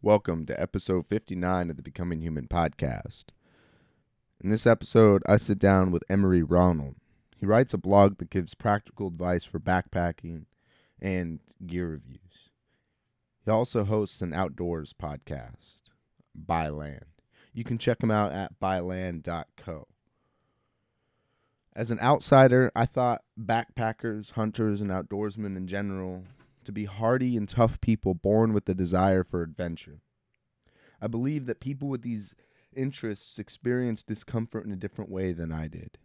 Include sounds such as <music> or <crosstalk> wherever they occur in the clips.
Welcome to episode 59 of the Becoming Human podcast. In this episode, I sit down with Emery Ronald. He writes a blog that gives practical advice for backpacking and gear reviews. He also hosts an outdoors podcast, Byland. You can check him out at byland.co. As an outsider, I thought backpackers, hunters, and outdoorsmen in general to be hardy and tough people born with the desire for adventure. I believe that people with these interests experience discomfort in a different way than I did.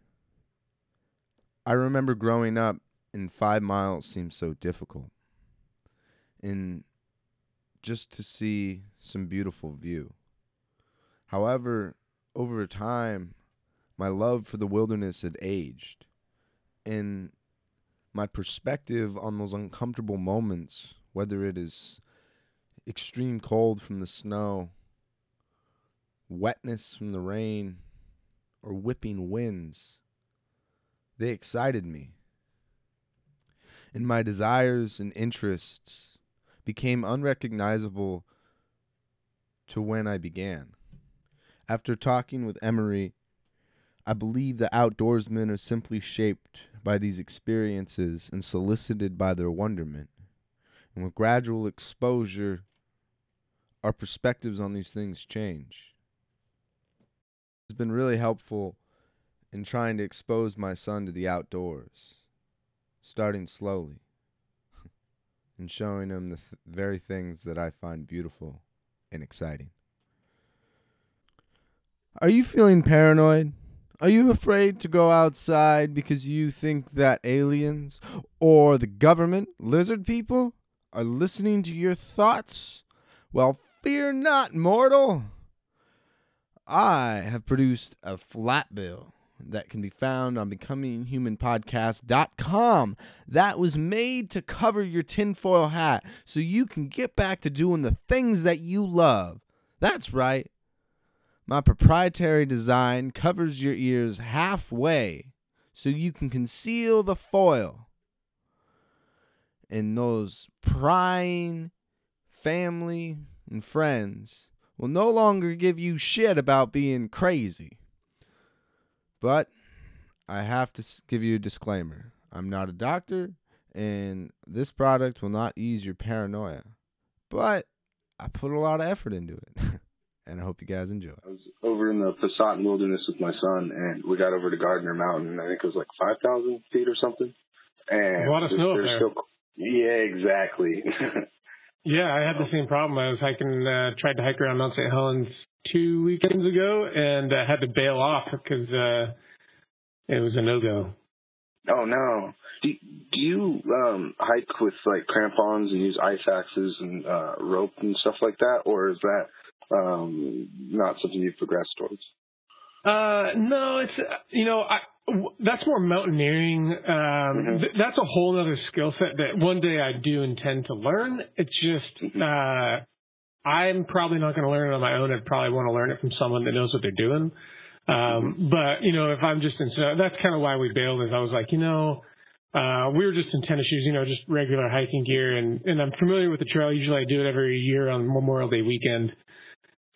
I remember growing up and five miles seemed so difficult. And just to see some beautiful view. However, over time, my love for the wilderness had aged. And my perspective on those uncomfortable moments, whether it is extreme cold from the snow, wetness from the rain, or whipping winds, they excited me. And my desires and interests became unrecognizable to when I began. After talking with Emery I believe the outdoorsmen are simply shaped by these experiences and solicited by their wonderment. And with gradual exposure, our perspectives on these things change. It's been really helpful in trying to expose my son to the outdoors, starting slowly <laughs> and showing him the th- very things that I find beautiful and exciting. Are you feeling paranoid? Are you afraid to go outside because you think that aliens or the government, lizard people, are listening to your thoughts? Well, fear not, mortal. I have produced a flat bill that can be found on becominghumanpodcast.com that was made to cover your tinfoil hat so you can get back to doing the things that you love. That's right. My proprietary design covers your ears halfway so you can conceal the foil. And those prying family and friends will no longer give you shit about being crazy. But I have to give you a disclaimer. I'm not a doctor, and this product will not ease your paranoia. But I put a lot of effort into it. <laughs> and I hope you guys enjoy. I was over in the Pasayten Wilderness with my son, and we got over to Gardner Mountain. I think it was like 5,000 feet or something. And a lot of snow up there. Still, yeah, exactly. <laughs> yeah, I had the same problem. I was hiking, uh, tried to hike around Mount St. Helens two weekends ago, and uh, had to bail off because uh, it was a no go. Oh no! Do do you um hike with like crampons and use ice axes and uh rope and stuff like that, or is that um, not something you've progressed towards? Uh, no, it's you know I, that's more mountaineering. Um, mm-hmm. th- that's a whole other skill set that one day I do intend to learn. It's just mm-hmm. uh, I'm probably not going to learn it on my own. I'd probably want to learn it from someone that knows what they're doing. Um, mm-hmm. but you know, if I'm just in, so that's kind of why we bailed. Is I was like, you know, uh, we were just in tennis shoes, you know, just regular hiking gear, and and I'm familiar with the trail. Usually, I do it every year on Memorial Day weekend.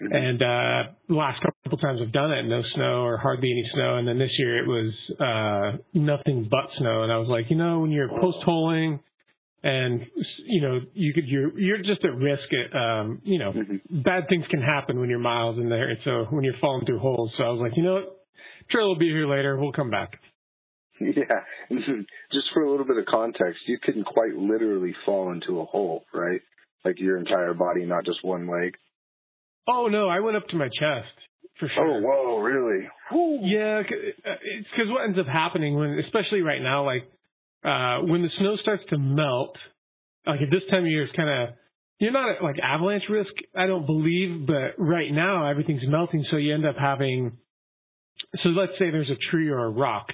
Mm-hmm. And uh last couple times I've done it, no snow or hardly any snow. And then this year it was uh nothing but snow. And I was like, you know, when you're post holing and you know you could you're you're just at risk at um you know mm-hmm. bad things can happen when you're miles in there. And so when you're falling through holes, so I was like, you know what, trail will be here later. We'll come back. <laughs> Yeah, <laughs> just for a little bit of context, you can quite literally fall into a hole, right? Like your entire body, not just one leg. Oh no, I went up to my chest for sure. Oh whoa, really? Whew. Yeah, it's because what ends up happening when, especially right now, like uh when the snow starts to melt, like at this time of year, it's kind of you're not at like avalanche risk, I don't believe, but right now everything's melting, so you end up having. So let's say there's a tree or a rock.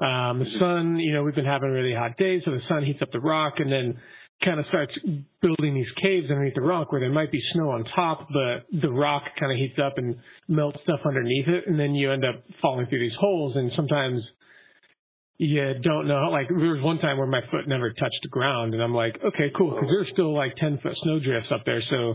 Um, the mm-hmm. sun, you know, we've been having really hot days, so the sun heats up the rock, and then kind of starts building these caves underneath the rock where there might be snow on top, but the rock kind of heats up and melts stuff underneath it, and then you end up falling through these holes. And sometimes you don't know. Like there was one time where my foot never touched the ground, and I'm like, okay, cool, because there's still like ten foot snow drifts up there. So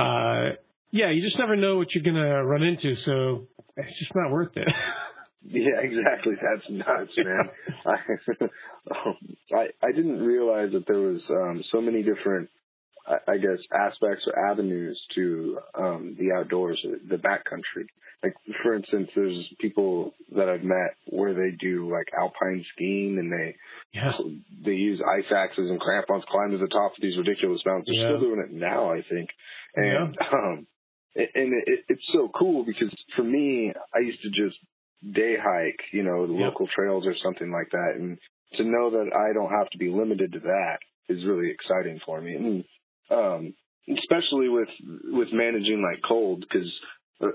uh, yeah, you just never know what you're gonna run into, so it's just not worth it. <laughs> Yeah, <laughs> exactly. That's nuts, man. I, <laughs> I I didn't realize that there was um, so many different, I, I guess, aspects or avenues to um, the outdoors, the backcountry. Like, for instance, there's people that I've met where they do like alpine skiing and they yeah. <sighs> they use ice axes and crampons, climb to the top of these ridiculous mountains. They're Yeah. still doing it now, I think. And Yeah. <laughs> um, and it, it's so cool because for me, I used to just day hike, you know, the Yep. local trails or something like that, and to know that I don't have to be limited to that is really exciting for me. And um, especially with with managing like cold, because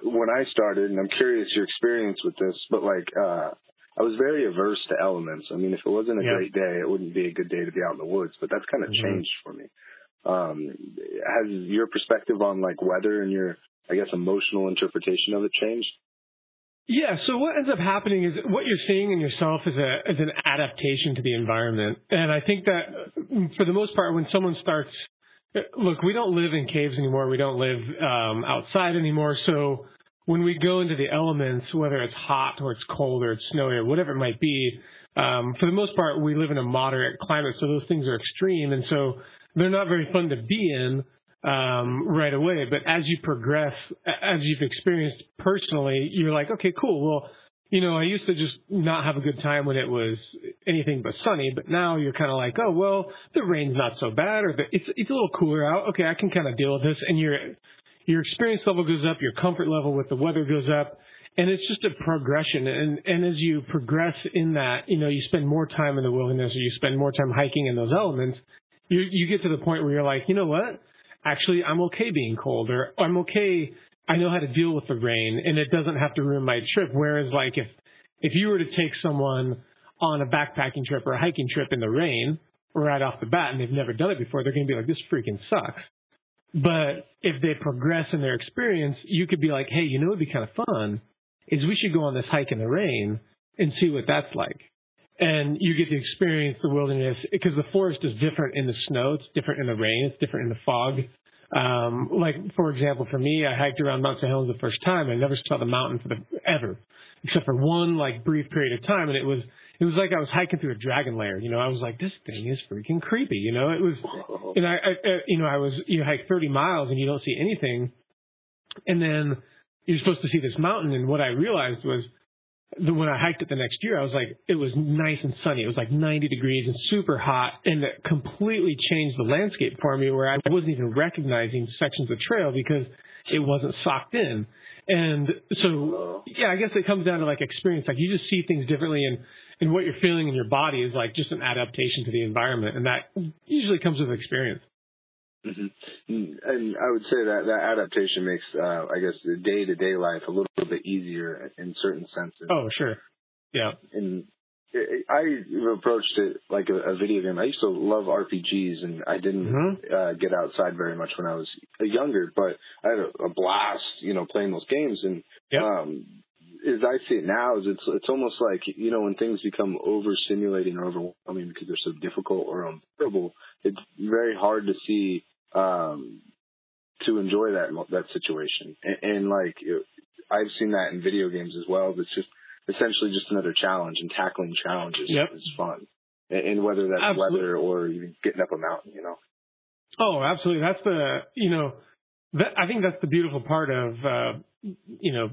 when I started, and I'm curious your experience with this, but like uh, I was very averse to elements. I mean, if it wasn't a Yep. great day, it wouldn't be a good day to be out in the woods. But that's kind of Mhm. changed for me. Um, has your perspective on like weather and your, I guess, emotional interpretation of it changed? Yeah. So what ends up happening is what you're seeing in yourself is a is an adaptation to the environment, and I think that for the most part, when someone starts, look, we don't live in caves anymore. We don't live um, outside anymore. So when we go into the elements, whether it's hot or it's cold or it's snowy or whatever it might be, um, for the most part, we live in a moderate climate, so those things are extreme, and so they're not very fun to be in um, right away. But as you progress, as you've experienced personally, you're like, okay, cool. Well, you know, I used to just not have a good time when it was anything but sunny, but now you're kind of like, oh, well, the rain's not so bad, or the, it's it's a little cooler out. Okay, I can kind of deal with this, and your your experience level goes up, your comfort level with the weather goes up, and it's just a progression. And and as you progress in that, you know, you spend more time in the wilderness, or you spend more time hiking in those elements. You you get to the point where you're like, you know what? Actually I'm okay being cold or I'm okay I know how to deal with the rain and it doesn't have to ruin my trip. Whereas like if if you were to take someone on a backpacking trip or a hiking trip in the rain right off the bat and they've never done it before, they're gonna be like, This freaking sucks. But if they progress in their experience, you could be like, Hey, you know what'd be kind of fun is we should go on this hike in the rain and see what that's like. And you get to experience the wilderness because the forest is different in the snow, it's different in the rain, it's different in the fog. Um, like for example, for me, I hiked around Mount St. Helens the first time. I never saw the mountain for the ever, except for one like brief period of time, and it was it was like I was hiking through a dragon lair. You know, I was like, this thing is freaking creepy. You know, it was, and I, I I- you know, I was you hike 30 miles and you don't see anything, and then you're supposed to see this mountain, and what I realized was when I hiked it the next year, I was like, it was nice and sunny. It was like 90 degrees and super hot, and it completely changed the landscape for me. Where I wasn't even recognizing sections of trail because it wasn't socked in. And so, yeah, I guess it comes down to like experience. Like you just see things differently, and and what you're feeling in your body is like just an adaptation to the environment, and that usually comes with experience. Hmm And I would say that that adaptation makes, uh, I guess, the day to day life a little bit easier in certain senses. Oh, sure, yeah, And I approached it like a, a video game. I used to love RPGs, and I didn't Mhm. uh, get outside very much when I was younger. But I had a, a blast, you know, playing those games. And Yep. um, as I see it now, is it's it's almost like you know when things become overstimulating or overwhelming because they're so difficult or unbearable. It's very hard to see um, to enjoy that that situation. And, and like it- I've seen that in video games as well. It's just essentially just another challenge, and tackling challenges Yep. is fun. And, and whether that's Absolutely. weather or even getting up a mountain, you know. Oh, absolutely. That's the you know, that, I think that's the beautiful part of uh, you know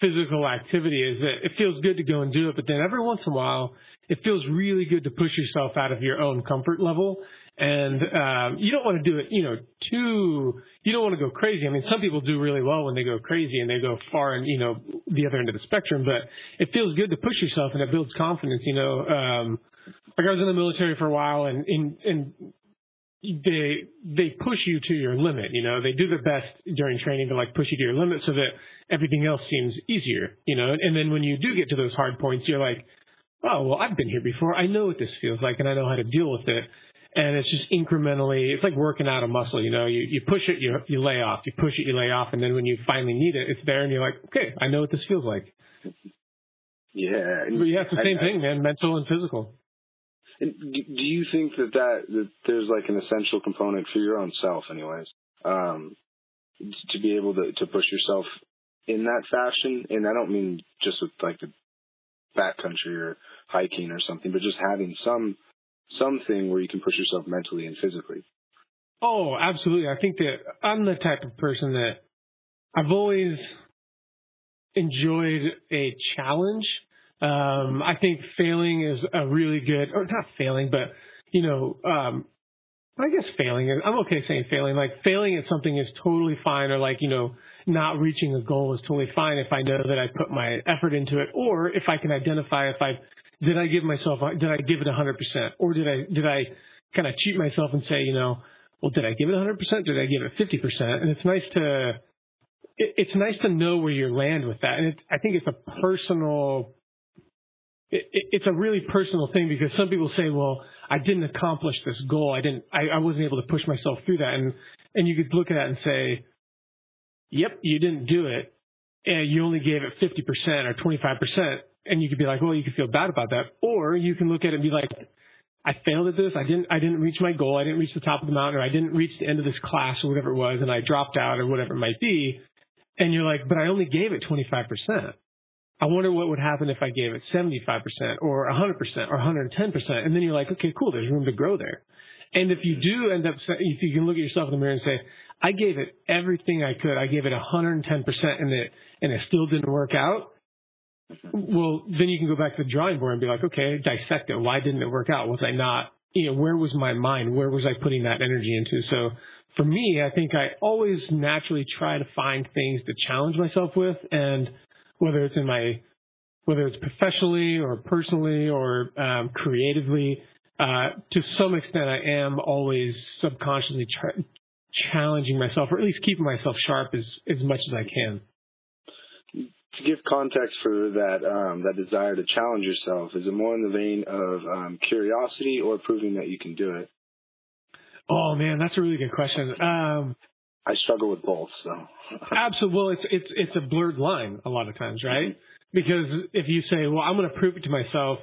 physical activity is that it feels good to go and do it, but then every once in a while it feels really good to push yourself out of your own comfort level. And um, you don't want to do it, you know, too. You don't want to go crazy. I mean, some people do really well when they go crazy and they go far and you know the other end of the spectrum. But it feels good to push yourself and it builds confidence. You know, um, like I was in the military for a while and and and they they push you to your limit. You know, they do their best during training to like push you to your limit so that everything else seems easier. You know, and then when you do get to those hard points, you're like, oh well, I've been here before. I know what this feels like, and I know how to deal with it. And it's just incrementally. It's like working out a muscle. You know, you you push it, you you lay off. You push it, you lay off, and then when you finally need it, it's there, and you're like, okay, I know what this feels like. Yeah. But yeah, it's the same I- thing, man. Mental and physical. And do do you think that, that that there's like an essential component for your own self, anyways? Um, to be able to to push yourself in that fashion. And I don't mean just with like the backcountry or hiking or something, but just having some something where you can push yourself mentally and physically. Oh, absolutely. I think that I'm the type of person that I've always enjoyed a challenge. Um, I think failing is a really good, or not failing, but you know, um, I guess failing I'm okay saying failing. Like failing at something is totally fine, or like, you know, not reaching a goal is totally fine if I know that I put my effort into it, or if I can identify if I did I give myself did I give it 100 percent, or did I did I kind of cheat myself and say, you know, well, did I give it 100 percent? Did I give it 50 percent? And it's nice to it, it's nice to know where you land with that, and I think it's a personal. It, it, it's a really personal thing because some people say, well, I didn't accomplish this goal. I didn't, I, I wasn't able to push myself through that. And, and you could look at that and say, yep, you didn't do it. And you only gave it 50% or 25%. And you could be like, well, you could feel bad about that. Or you can look at it and be like, I failed at this. I didn't, I didn't reach my goal. I didn't reach the top of the mountain or I didn't reach the end of this class or whatever it was. And I dropped out or whatever it might be. And you're like, but I only gave it 25%. I wonder what would happen if I gave it 75% or 100% or 110%. And then you're like, okay, cool. There's room to grow there. And if you do end up, if you can look at yourself in the mirror and say, I gave it everything I could. I gave it 110% and it, and it still didn't work out. Well, then you can go back to the drawing board and be like, okay, dissect it. Why didn't it work out? Was I not, you know, where was my mind? Where was I putting that energy into? So for me, I think I always naturally try to find things to challenge myself with and whether it's in my whether it's professionally or personally or um, creatively. Uh, to some extent, I am always subconsciously tra- challenging myself, or at least keeping myself sharp as as much as I can. To give context for that um, that desire to challenge yourself, is it more in the vein of um, curiosity or proving that you can do it? Oh man, that's a really good question. Um, I struggle with both. So <laughs> absolutely, well, it's it's it's a blurred line a lot of times, right? Mm-hmm. Because if you say, "Well, I'm going to prove it to myself,"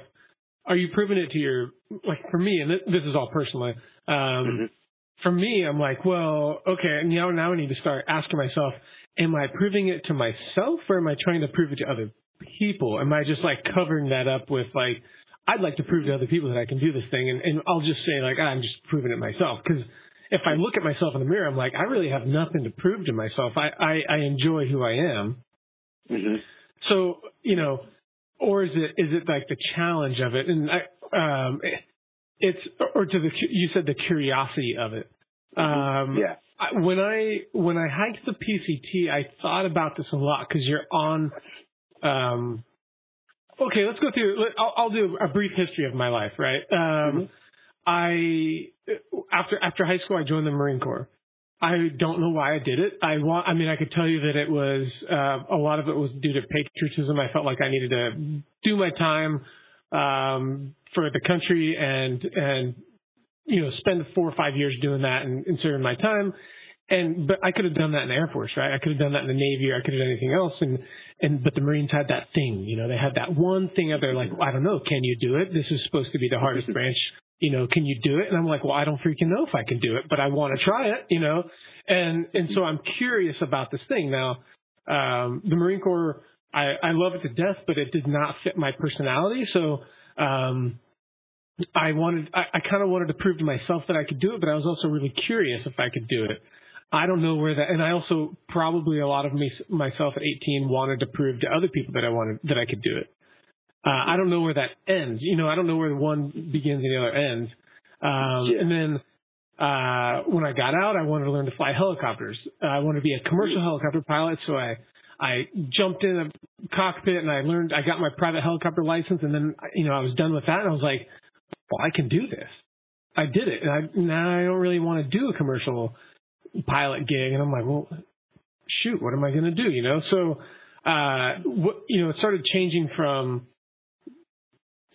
are you proving it to your like for me? And this is all personally. Um, mm-hmm. For me, I'm like, well, okay, and now now I need to start asking myself, am I proving it to myself or am I trying to prove it to other people? Am I just like covering that up with like, I'd like to prove to other people that I can do this thing, and, and I'll just say like, ah, I'm just proving it myself because if I look at myself in the mirror, I'm like, I really have nothing to prove to myself. I, I, I enjoy who I am. Mm-hmm. So, you know, or is it, is it like the challenge of it? And I, um, it's, or to the, you said the curiosity of it. Mm-hmm. Um, yeah. When I, when I hiked the PCT, I thought about this a lot because you're on, um, okay, let's go through, I'll, I'll, do a brief history of my life, right? Um, mm-hmm I after after high school I joined the Marine Corps. I don't know why I did it. I want. I mean, I could tell you that it was uh, a lot of it was due to patriotism. I felt like I needed to do my time um, for the country and and you know spend four or five years doing that and, and serving my time. And but I could have done that in the Air Force, right? I could have done that in the Navy, or I could have done anything else. And and but the Marines had that thing, you know, they had that one thing out there, like I don't know, can you do it? This is supposed to be the hardest <laughs> branch you know, can you do it? And I'm like, well, I don't freaking know if I can do it, but I want to try it, you know? And, and so I'm curious about this thing. Now, um, the Marine Corps, I, I love it to death, but it did not fit my personality. So, um, I wanted, I, I kind of wanted to prove to myself that I could do it, but I was also really curious if I could do it. I don't know where that, and I also probably a lot of me, myself at 18 wanted to prove to other people that I wanted, that I could do it. Uh, I don't know where that ends. You know, I don't know where the one begins and the other ends. Um, yeah. And then uh, when I got out, I wanted to learn to fly helicopters. Uh, I wanted to be a commercial helicopter pilot, so I I jumped in a cockpit and I learned. I got my private helicopter license, and then you know I was done with that, and I was like, well, I can do this. I did it, and I now I don't really want to do a commercial pilot gig, and I'm like, well, shoot, what am I going to do? You know, so uh, what, you know, it started changing from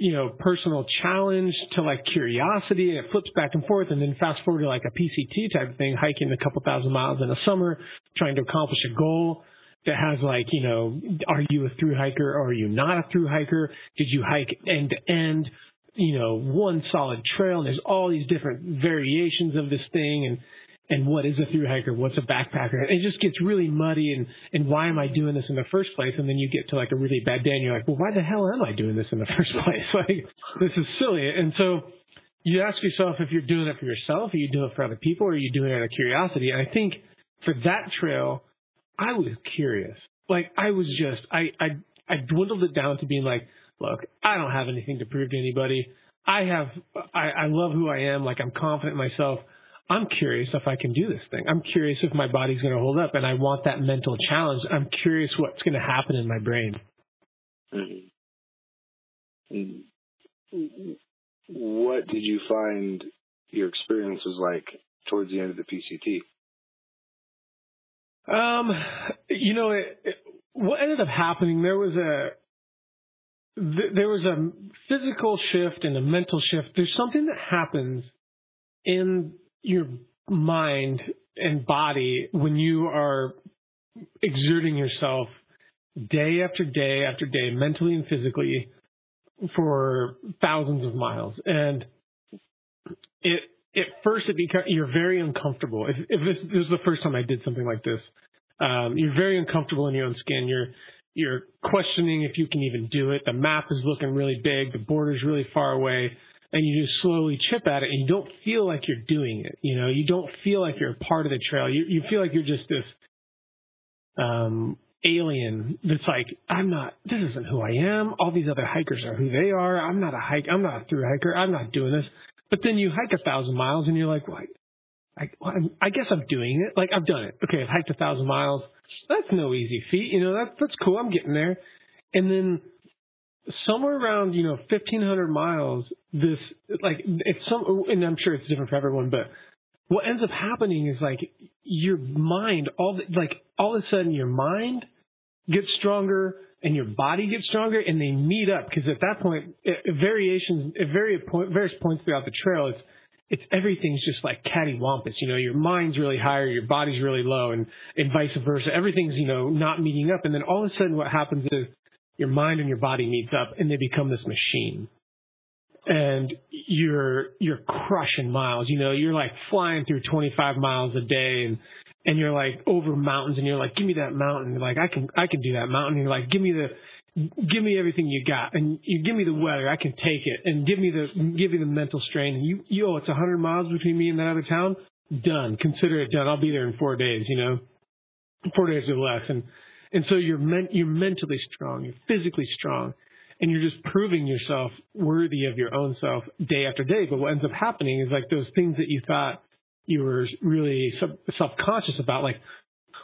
you know, personal challenge to like curiosity and it flips back and forth and then fast forward to like a PCT type thing, hiking a couple thousand miles in a summer, trying to accomplish a goal that has like, you know, are you a through hiker or are you not a through hiker? Did you hike end to end? You know, one solid trail and there's all these different variations of this thing and and what is a through hiker, what's a backpacker. It just gets really muddy and, and why am I doing this in the first place? And then you get to like a really bad day and you're like, well, why the hell am I doing this in the <laughs> first place? <laughs> Like, this is silly. And so you ask yourself if you're doing it for yourself, are you doing it for other people, or are you doing it out of curiosity? And I think for that trail, I was curious. Like I was just, I, I, I dwindled it down to being like, look, I don't have anything to prove to anybody. I have, I, I love who I am. Like I'm confident in myself. I'm curious if I can do this thing. I'm curious if my body's going to hold up, and I want that mental challenge. I'm curious what's going to happen in my brain. Mm-hmm. What did you find your experience was like towards the end of the PCT? Um, you know, it, it, what ended up happening there was a there was a physical shift and a mental shift. There's something that happens in your mind and body when you are exerting yourself day after day after day, mentally and physically, for thousands of miles. And it at first it becomes you're very uncomfortable. If, if this, this is the first time I did something like this, um, you're very uncomfortable in your own skin. You're you're questioning if you can even do it. The map is looking really big. The border's really far away and you just slowly chip at it and you don't feel like you're doing it. You know, you don't feel like you're a part of the trail. You you feel like you're just this um alien that's like, I'm not this isn't who I am. All these other hikers are who they are. I'm not a hike I'm not a through hiker. I'm not doing this. But then you hike a thousand miles and you're like, well, I, I, I guess I'm doing it. Like I've done it. Okay, I've hiked a thousand miles. That's no easy feat. You know, that's that's cool. I'm getting there. And then somewhere around you know 1500 miles this like it's some and i'm sure it's different for everyone but what ends up happening is like your mind all the, like all of a sudden your mind gets stronger and your body gets stronger and they meet up because at that point it, it variations at various, point, various points throughout the trail it's it's everything's just like cattywampus you know your mind's really higher your body's really low and and vice versa. Everything's you know not meeting up and then all of a sudden what happens is your mind and your body meets up and they become this machine. And you're you're crushing miles you know you're like flying through 25 miles a day and and you're like over mountains and you're like give me that mountain you're like i can i can do that mountain and you're like give me the give me everything you got and you give me the weather i can take it and give me the give me the mental strain. You yo it's a 100 miles between me and that other town? Done. Consider it done. I'll be there in 4 days you know? 4 days or less and and so you're men- you're mentally strong, you're physically strong, and you're just proving yourself worthy of your own self day after day. But what ends up happening is like those things that you thought you were really sub- self-conscious about, like,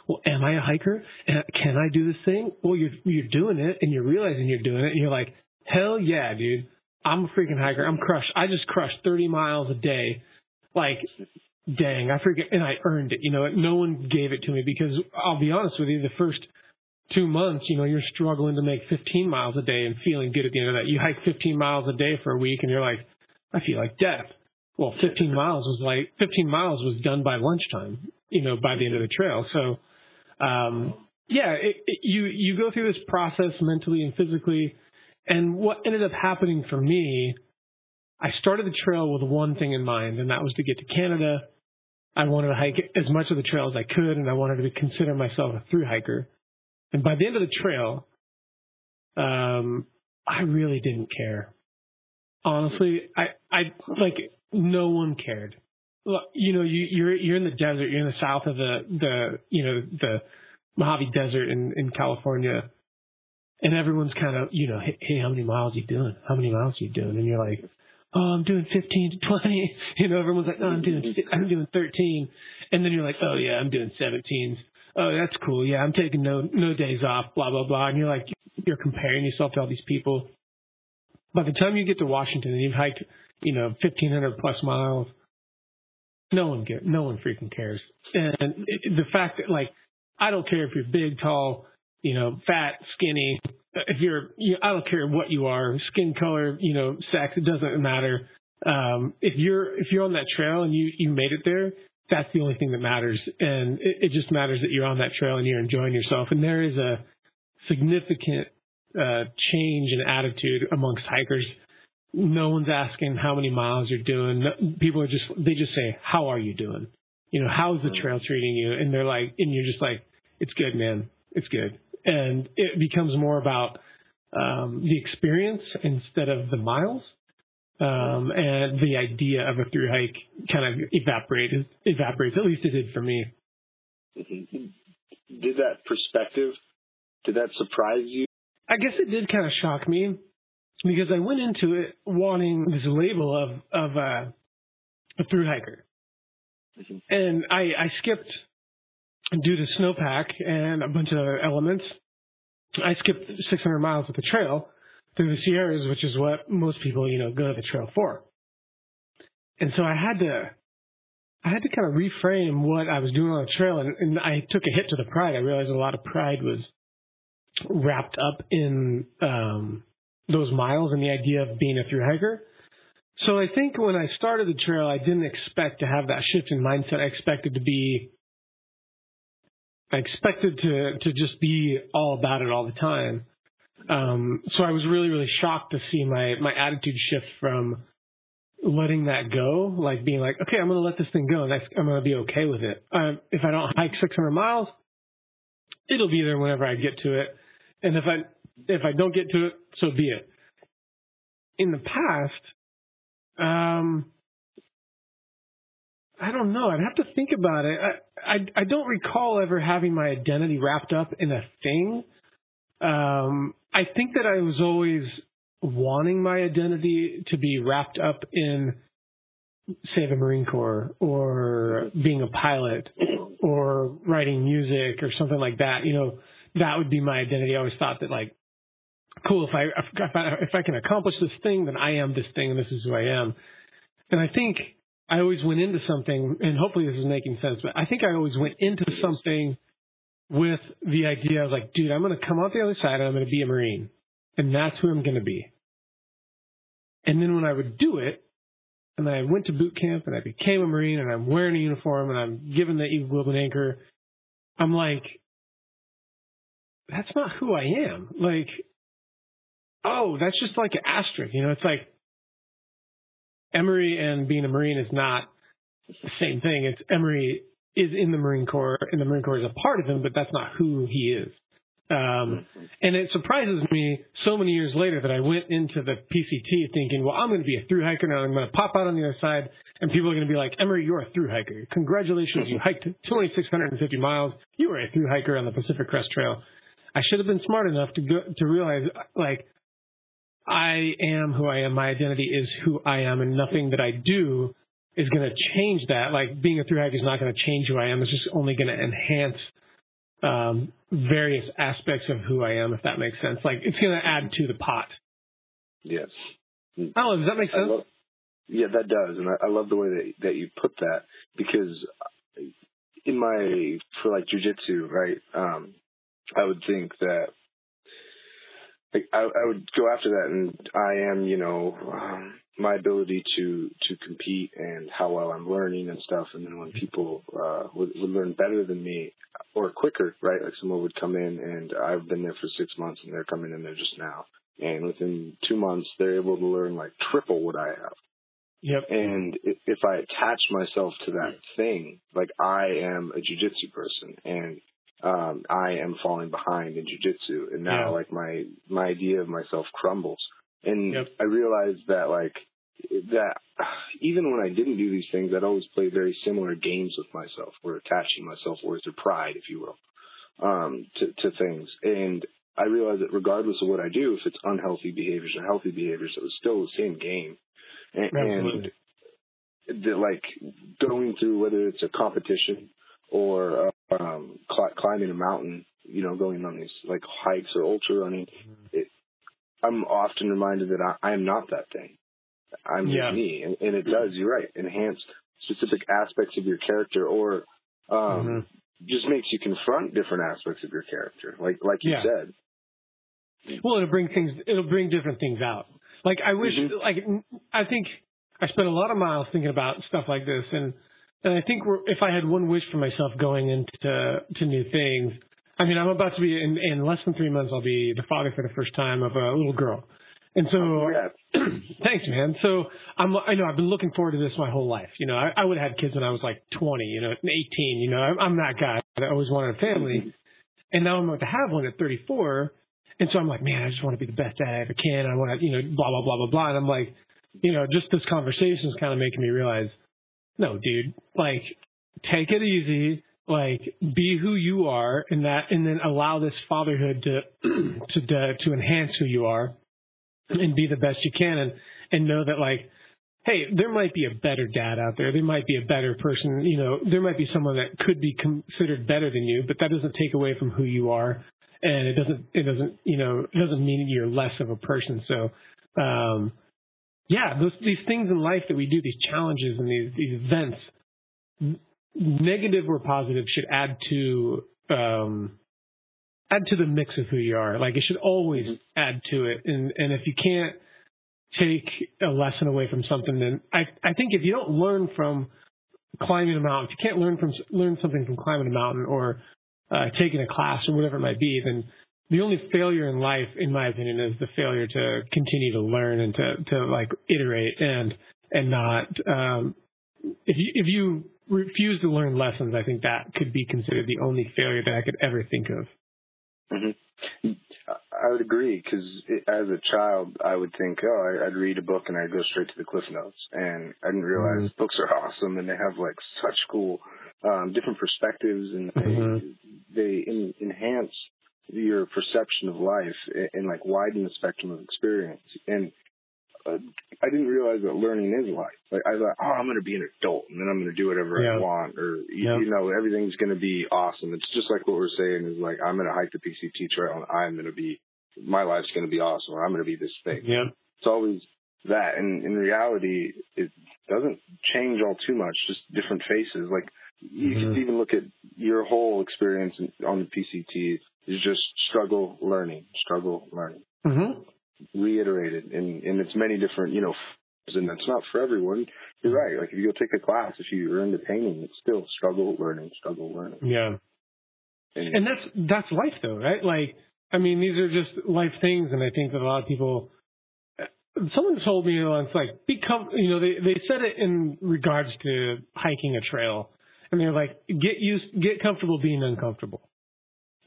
well, am I a hiker? Eh, can I do this thing? Well, you're you're doing it, and you're realizing you're doing it, and you're like, hell yeah, dude, I'm a freaking hiker. I'm crushed. I just crushed 30 miles a day. Like, dang, I forget, and I earned it. You know, no one gave it to me because I'll be honest with you, the first two months, you know, you're struggling to make 15 miles a day and feeling good at the end of that. You hike 15 miles a day for a week and you're like, I feel like death. Well, 15 miles was like, 15 miles was done by lunchtime, you know, by the end of the trail. So, um, yeah, it, it, you, you go through this process mentally and physically. And what ended up happening for me, I started the trail with one thing in mind, and that was to get to Canada. I wanted to hike as much of the trail as I could, and I wanted to consider myself a through hiker. And by the end of the trail, um, I really didn't care. Honestly, I, I like no one cared. You know, you, you're you're in the desert. You're in the south of the the you know the Mojave Desert in in California, and everyone's kind of you know, hey, hey, how many miles are you doing? How many miles are you doing? And you're like, oh, I'm doing 15 to 20. <laughs> You know, everyone's like, no, I'm doing I'm doing 13, and then you're like, oh yeah, I'm doing 17 oh, that's cool. Yeah, I'm taking no no days off, blah blah blah. And you're like, you're comparing yourself to all these people. By the time you get to Washington and you've hiked, you know, 1,500 plus miles, no one get, no one freaking cares. And the fact that like, I don't care if you're big, tall, you know, fat, skinny. If you're, you I don't care what you are, skin color, you know, sex, it doesn't matter. Um, if you're if you're on that trail and you you made it there, that's the only thing that matters. And it, it, just matters that you're on that trail and you're enjoying yourself. And there is a significant uh, change in attitude amongst hikers. No one's asking how many miles you're doing. People are just, they just say, how are you doing? you know, how's the trail treating you? And they're like, and you're just like, it's good, man. It's good. And it becomes more about um, the experience instead of the miles. Um, and the idea of a through hike kind of evaporated, evaporates. At least it did for me. Did that perspective, did that surprise you? I guess it did kind of shock me because I went into it wanting this label of of uh, a through hiker, mm-hmm. and I, I skipped due to snowpack and a bunch of other elements. I skipped 600 miles of the trail through the Sierras, which is what most people, you know, go to the trail for. And so I had to, I had to kind of reframe what I was doing on the trail, and, and I took a hit to the pride. I realized a lot of pride was wrapped up in um, those miles and the idea of being a through hiker. So I think when I started the trail, I didn't expect to have that shift in mindset. I expected to be I expected to to just be all about it all the time. Um, so I was really really shocked to see my my attitude shift from letting that go, like being like, okay, I'm going to let this thing go, and I'm going to be okay with it. Um, if I don't hike 600 miles, it'll be there whenever I get to it, and if I if I don't get to it, so be it. In the past, um, I don't know. I'd have to think about it. I, I, I don't recall ever having my identity wrapped up in a thing. Um, I think that I was always wanting my identity to be wrapped up in, say, the Marine Corps or being a pilot or writing music or something like that. You know, that would be my identity. I always thought that like, cool, if I, if I, if I can accomplish this thing, then I am this thing and this is who I am. And I think I always went into something, and hopefully this is making sense, but I think I always went into something with the idea of like, dude, I'm going to come out the other side and I'm going to be a Marine. And that's who I'm going to be. And then when I would do it, and I went to boot camp and I became a Marine and I'm wearing a uniform and I'm given the Eagle Globe and Anchor, I'm like, that's not who I am. Like, oh, that's just like an asterisk. You know, it's like, Emery and being a Marine is not the same thing. It's Emery is in the Marine Corps, and the Marine Corps is a part of him, but that's not who he is. Um, and it surprises me so many years later that I went into the PCT thinking, well, I'm going to be a through hiker now. I'm going to pop out on the other side, and people are going to be like, Emery, you're a through hiker. Congratulations, you hiked 2,650 miles. You were a through hiker on the Pacific Crest Trail. I should have been smart enough to go, to realize, like, I am who I am. My identity is who I am, and nothing that I do is going to change that. Like being a through hiker is not going to change who I am. It's just only going to enhance um, various aspects of who I am, if that makes sense. Like it's going to add to the pot. Yes. Oh, does that make sense? Love, yeah, that does, and I, I love the way that that you put that because in my for like jujitsu, right? Um, I would think that I, I would go after that, and I am, you know, um, my ability to to compete and how well I'm learning and stuff. And then when people uh, would, would learn better than me or quicker, right? Like someone would come in, and I've been there for six months, and they're coming in there just now, and within two months they're able to learn like triple what I have. Yep. And if I attach myself to that thing, like I am a jujitsu person, and um, I am falling behind in jujitsu, and now yeah. like my my idea of myself crumbles, and yep. I realized that like that even when I didn't do these things, I'd always play very similar games with myself, or attaching myself words or pride, if you will, um, to to things, and I realized that regardless of what I do, if it's unhealthy behaviors or healthy behaviors, it was still the same game, and, and the, like going through whether it's a competition or um, cl- climbing a mountain, you know, going on these like hikes or ultra running, mm-hmm. it, I'm often reminded that I, I am not that thing. I'm yeah. me, and, and it does. You're right. Enhance specific aspects of your character, or um, mm-hmm. just makes you confront different aspects of your character, like like you yeah. said. Well, it'll bring things. It'll bring different things out. Like I wish. Mm-hmm. Like I think I spent a lot of miles thinking about stuff like this, and and I think if I had one wish for myself going into to new things, I mean, I'm about to be in, in less than three months. I'll be the father for the first time of a little girl, And so, oh, Congrats. <clears throat> thanks, man. So I'm, I know I've been looking forward to this my whole life. You know, I, I would have had kids when I was like 20, you know, 18. You know, I'm, I'm that guy that always wanted a family, and now I'm about to have one at 34. And so I'm like, man, I just want to be the best dad I ever can. I want to, you know, blah blah blah blah blah. And I'm like, you know, just this conversation is kind of making me realize, no, dude, like, take it easy. Like be who you are and that and then allow this fatherhood to <clears throat> to to, to enhance who you are and be the best you can and and know that like hey there might be a better dad out there. There might be a better person. You know there might be someone that could be considered better than you but that doesn't take away from who you are. And it doesn't it doesn't you know it doesn't mean you're less of a person. So um yeah those these things in life that we do these challenges and these these events negative or positive should add to um add to the mix of who you are. Like it should always Mhm. add to it. And and if you can't take a lesson away from something, then I I think if you don't learn from climbing a mountain, if you can't learn from learn something from climbing a mountain or uh, taking a class or whatever it might be, then the only failure in life, in my opinion, is the failure to continue to learn and to to like iterate and and not um, if you if you refuse to learn lessons, I think that could be considered the only failure that I could ever think of. hmm I would agree because as a child, I would think, oh, I- I'd read a book and I'd go straight to the cliff notes, and I didn't realize books are awesome and they have like such cool um, different perspectives and they Mhm. they en- enhance your perception of life and, and like widen the spectrum of experience. And uh, I didn't realize that learning is life. Like I thought, oh, I'm going to be an adult and then I'm going to do whatever Yeah. I want, or you, Yeah. you know, everything's going to be awesome. It's just like what we're saying is like I'm going to hike the PCT trail and I'm going to be my life's going to be awesome. Or I'm going to be this thing. Yeah. It's always that, and in reality, it doesn't change all too much. Just different faces. Like you Mhm. could even look at your whole experience on the PCT is just struggle learning, struggle learning hmm reiterated in in its many different you know and that's not for everyone you're right like if you go take a class if you're into painting it's still struggle learning struggle learning Yeah. and, And that's that's life though, right? Like I mean, these are just life things, and I think that a lot of people. Someone told me once, like, be com- you know, they they said it in regards to hiking a trail, and they're like, get used, get comfortable being uncomfortable.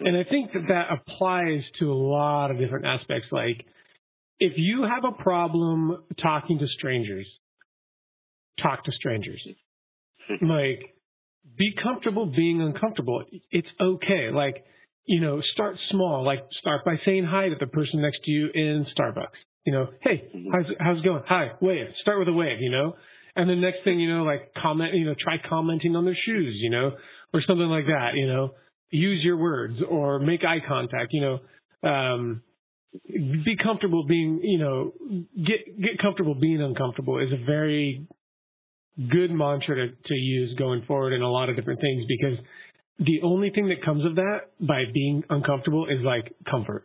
And I think that that applies to a lot of different aspects. Like, if you have a problem talking to strangers, talk to strangers. like, be comfortable being uncomfortable. It's okay. Like, you know, start small. Like, start by saying hi to the person next to you in Starbucks. You know, hey, Mhm. how's how's it going? Hi, wave. Start with a wave. You know, and the next thing you know, like comment. You know, try commenting on their shoes. You know, or something like that. You know, use your words or make eye contact. You know, um, be comfortable being. You know, get get comfortable being uncomfortable is a very good mantra to, to use going forward in a lot of different things because the only thing that comes of that by being uncomfortable is like comfort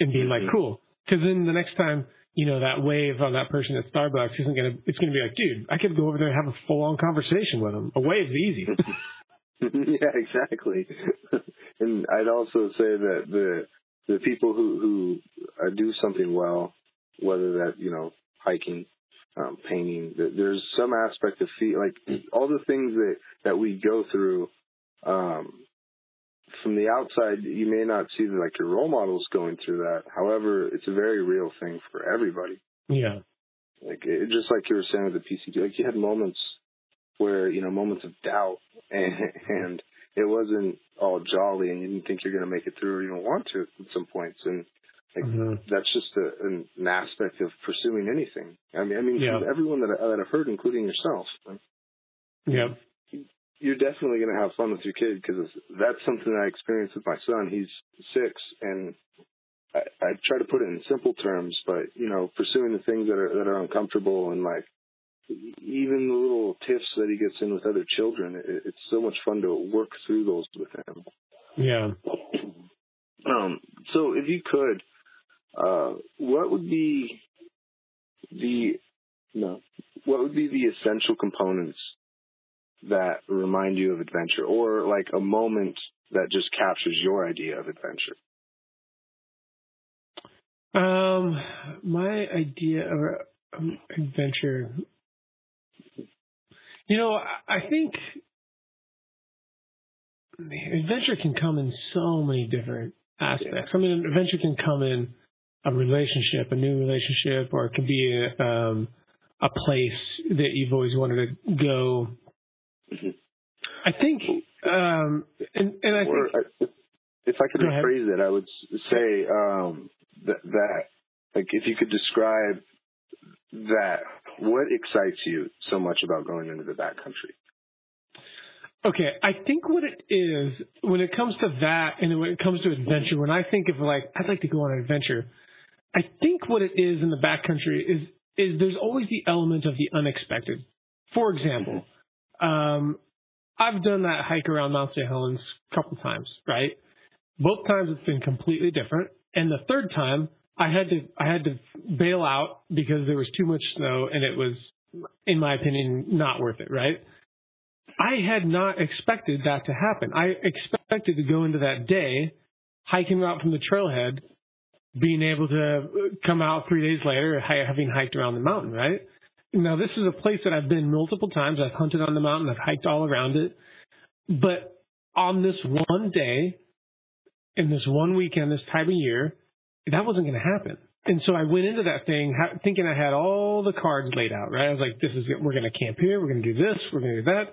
and being like Mhm. cool because then the next time you know that wave on that person at starbucks isn't gonna it's gonna be like dude i could go over there and have a full on conversation with him a wave's easy <laughs> <laughs> yeah exactly. <laughs> And i'd also say that the the people who who uh, do something well whether that you know hiking um, painting there's some aspect of feel like all the things that that we go through um from the outside you may not see that like your role models going through that. However it's a very real thing for everybody. Yeah. Like it, just like you were saying with the PCT, like you had moments where you know moments of doubt, <laughs> and, and it wasn't all jolly, and you didn't think you're going to make it through or you don't want to at some points, and like Mhm. that's just a, an, an aspect of pursuing anything. I mean, I mean, Yeah. everyone that I, that I've heard, including yourself, yeah you're definitely going to have fun with your kid because that's something that I experienced with my son. He's six, and I, I try to put it in simple terms, but you know, pursuing the things that are that are uncomfortable and like even the little tiffs that he gets in with other children, it, it's so much fun to work through those with him. yeah Um, so if you could, uh, what would be the no, what would be the essential components that remind you of adventure, or like a moment that just captures your idea of adventure? Um, my idea of um, adventure. You know, I, think adventure can come in so many different aspects. I mean, adventure can come in a relationship, a new relationship, or it can be a, um, a place that you've always wanted to go. Mm-hmm. I think, um, and, and I or, think, if, if I could rephrase it, I would say um, that, that, like, if you could describe that, what excites you so much about going into the backcountry? Okay, I think what it is when it comes to that, and when it comes to adventure, when I think of like I'd like to go on an adventure, I think what it is in the backcountry is is there's always the element of the unexpected. For example, um, I've done that hike around Mount St. Helens a couple times, right? Both times it's been completely different, and the third time I had to I had to bail out because there was too much snow, and it was, in my opinion, not worth it, right? I had not expected that to happen. I expected to go into that day hiking out from the trailhead, being able to come out three days later having hiked around the mountain, right? Now, this is a place that I've been multiple times. I've hunted on the mountain, I've hiked all around it. But on this one day, in this one weekend, this time of year, that wasn't going to happen. And so I went into that thing thinking I had all the cards laid out, right? I was like, this is, we're going to camp here. We're going to do this. We're going to do that.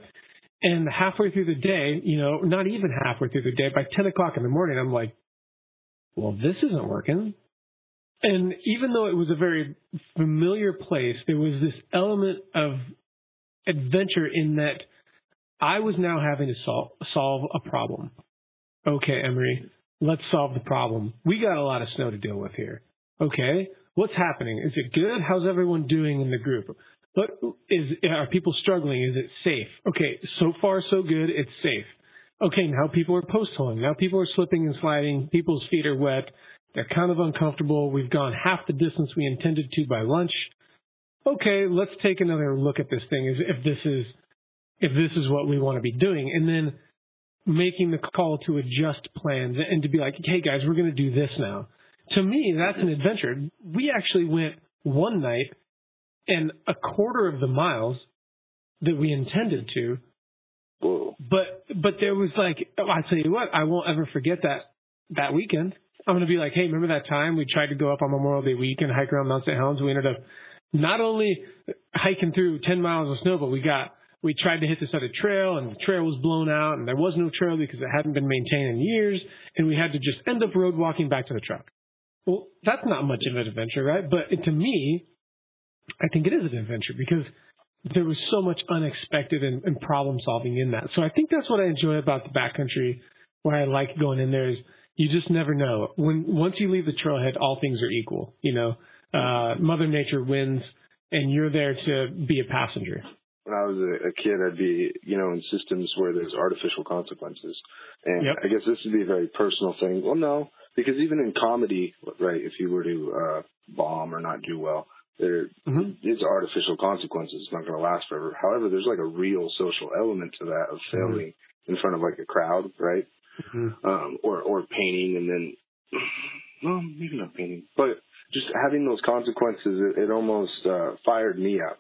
And halfway through the day, you know, not even halfway through the day, by 10 o'clock in the morning, I'm like, well, this isn't working. And even though it was a very familiar place, there was this element of adventure in that I was now having to sol- solve a problem. Okay, Emery, let's solve the problem. We got a lot of snow to deal with here. Okay, what's happening? Is it good? How's everyone doing in the group? But is are people struggling? Is it safe? Okay, so far so good. It's safe. Okay, now people are post holing. Now people are slipping and sliding. People's feet are wet. They're kind of uncomfortable. We've gone half the distance we intended to by lunch. Okay, let's take another look at this thing. Is if this is if this is what we want to be doing, and then making the call to adjust plans and to be like, hey guys, we're going to do this now. To me, that's an adventure. We actually went one night and a quarter of the miles that we intended to, Whoa. but but there was like oh, I tell you what, I won't ever forget that that weekend. I'm gonna be like, hey, remember that time we tried to go up on Memorial Day weekend, hike around Mount St. Helens? We ended up not only hiking through 10 miles of snow, but we got we tried to hit this other trail, and the trail was blown out, and there was no trail because it hadn't been maintained in years, and we had to just end up road walking back to the truck. Well, that's not much of an adventure, right? But to me, I think it is an adventure because there was so much unexpected and, and problem solving in that. So I think that's what I enjoy about the backcountry. Why I like going in there is you just never know. When once you leave the trailhead, all things are equal. You know, uh, Mother Nature wins, and you're there to be a passenger. When I was a, a kid, I'd be, you know, in systems where there's artificial consequences. And Yep. I guess this would be a very personal thing. Well, no, because even in comedy, right, if you were to uh, bomb or not do well, there Mhm. is artificial consequences. It's not going to last forever. However, there's like a real social element to that of failing in front of like a crowd, right? um, or or painting, and then <sighs> well, maybe not painting, but just having those consequences, it, it almost uh, fired me up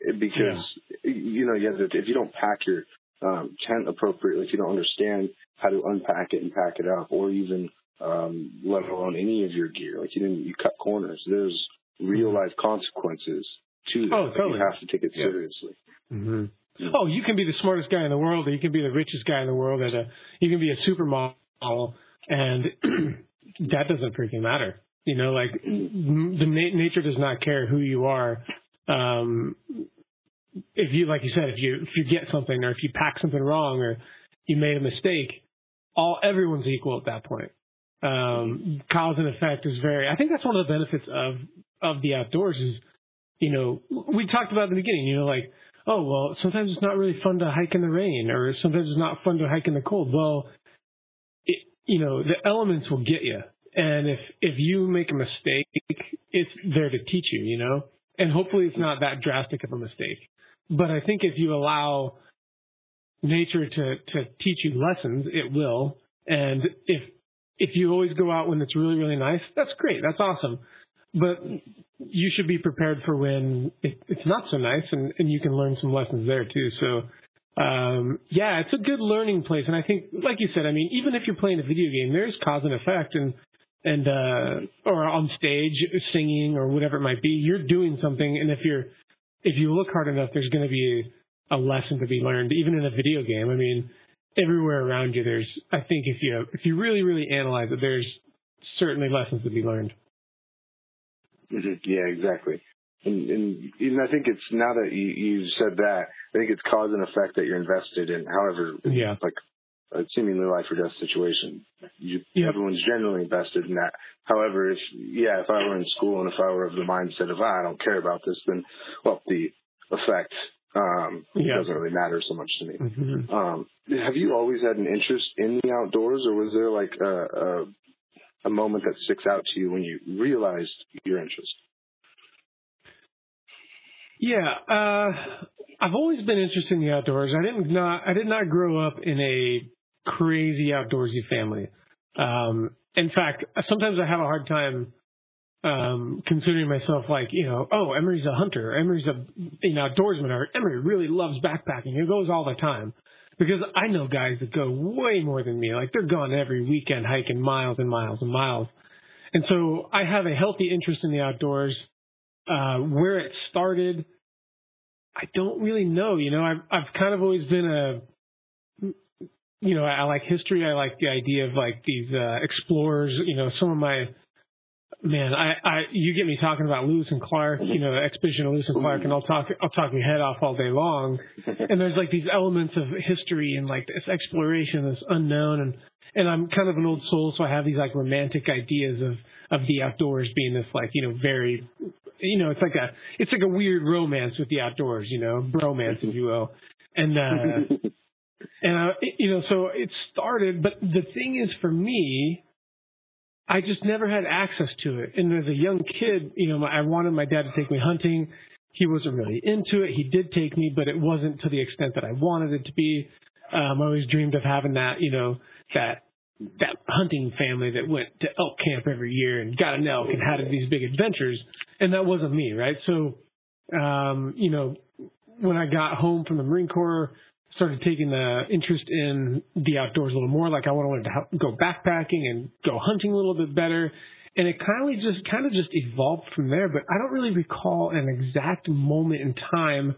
Because you know, you have to, if you don't pack your um, tent appropriately, if you don't understand how to unpack it and pack it up, or even um, let alone any of your gear, like you didn't, you cut corners. There's real life consequences to that. Oh, totally. You have to take it Yeah. seriously. Mm-hmm. Oh, you can be the smartest guy in the world, or you can be the richest guy in the world, and you can be a supermodel, and <clears throat> that doesn't freaking matter. You know, like the na- nature does not care who you are. Um, if you, like you said, if you if you get something, or if you pack something wrong, or you made a mistake, all everyone's equal at that point. Um, cause and effect is very. I think that's one of the benefits of of the outdoors is, you know, we talked about the beginning. You know, like oh well sometimes it's not really fun to hike in the rain or sometimes it's not fun to hike in the cold well it, you know the elements will get you and if if you make a mistake it's there to teach you you know and hopefully it's not that drastic of a mistake but i think if you allow nature to to teach you lessons it will and if if you always go out when it's really really nice, that's great. That's awesome. But you should be prepared for when it, it's not so nice, and and you can learn some lessons there too. So. Um, yeah, it's a good learning place, and I think, like you said, I mean, even if you're playing a video game, there's cause and effect, and and uh, or on stage singing or whatever it might be, you're doing something, and if you're if you look hard enough, there's going to be a lesson to be learned, even in a video game. I mean, everywhere around you, there's. I think if you if you really really analyze it, there's certainly lessons to be learned. Mm-hmm. Yeah, exactly. And, and and I think it's now that you you said that, I think it's cause and effect that you're invested in. However, yeah, like a seemingly life or death situation. You, yeah. Everyone's generally invested in that. However, if yeah, if I were in school and if I were of the mindset of ah, I don't care about this, then well, the effect um, yeah. doesn't really matter so much to me. Mm-hmm. Um, have you always had an interest in the outdoors, or was there like a, a, a moment that sticks out to you when you realized your interest? Yeah, uh, I've always been interested in the outdoors. I didn't not I did not grow up in a crazy outdoorsy family. Um, in fact, sometimes I have a hard time um, considering myself like, you know, oh, Emery's a hunter, Emery's a you know outdoorsman, or Emery really loves backpacking. He goes all the time because I know guys that go way more than me. Like they're gone every weekend hiking miles and miles and miles. And so I have a healthy interest in the outdoors. Uh, where it started, I don't really know. You know, I've I've kind of always been a you know, I like history. I like the idea of like these uh, explorers. You know, some of my man, I, I, you get me talking about Lewis and Clark. You know, the expedition of Lewis and Clark, and I'll talk, I'll talk your head off all day long. And there's like these elements of history and like this exploration, this unknown, and and I'm kind of an old soul, so I have these like romantic ideas of of the outdoors being this like you know very you know it's like a it's like a weird romance with the outdoors you know bromance if you will and uh and I, you know, so it started. But the thing is, for me, I just never had access to it. And as a young kid, you know, I wanted my dad to take me hunting. He wasn't really into it. He did take me, but it wasn't to the extent that I wanted it to be. Um, I always dreamed of having that, you know, that that hunting family that went to elk camp every year and got an elk and had these big adventures. And that wasn't me, right? So, um, you know, when I got home from the Marine Corps, started taking the interest in the outdoors a little more. Like I wanted to go backpacking and go hunting a little bit better. And it kind of just kind of just evolved from there. But I don't really recall an exact moment in time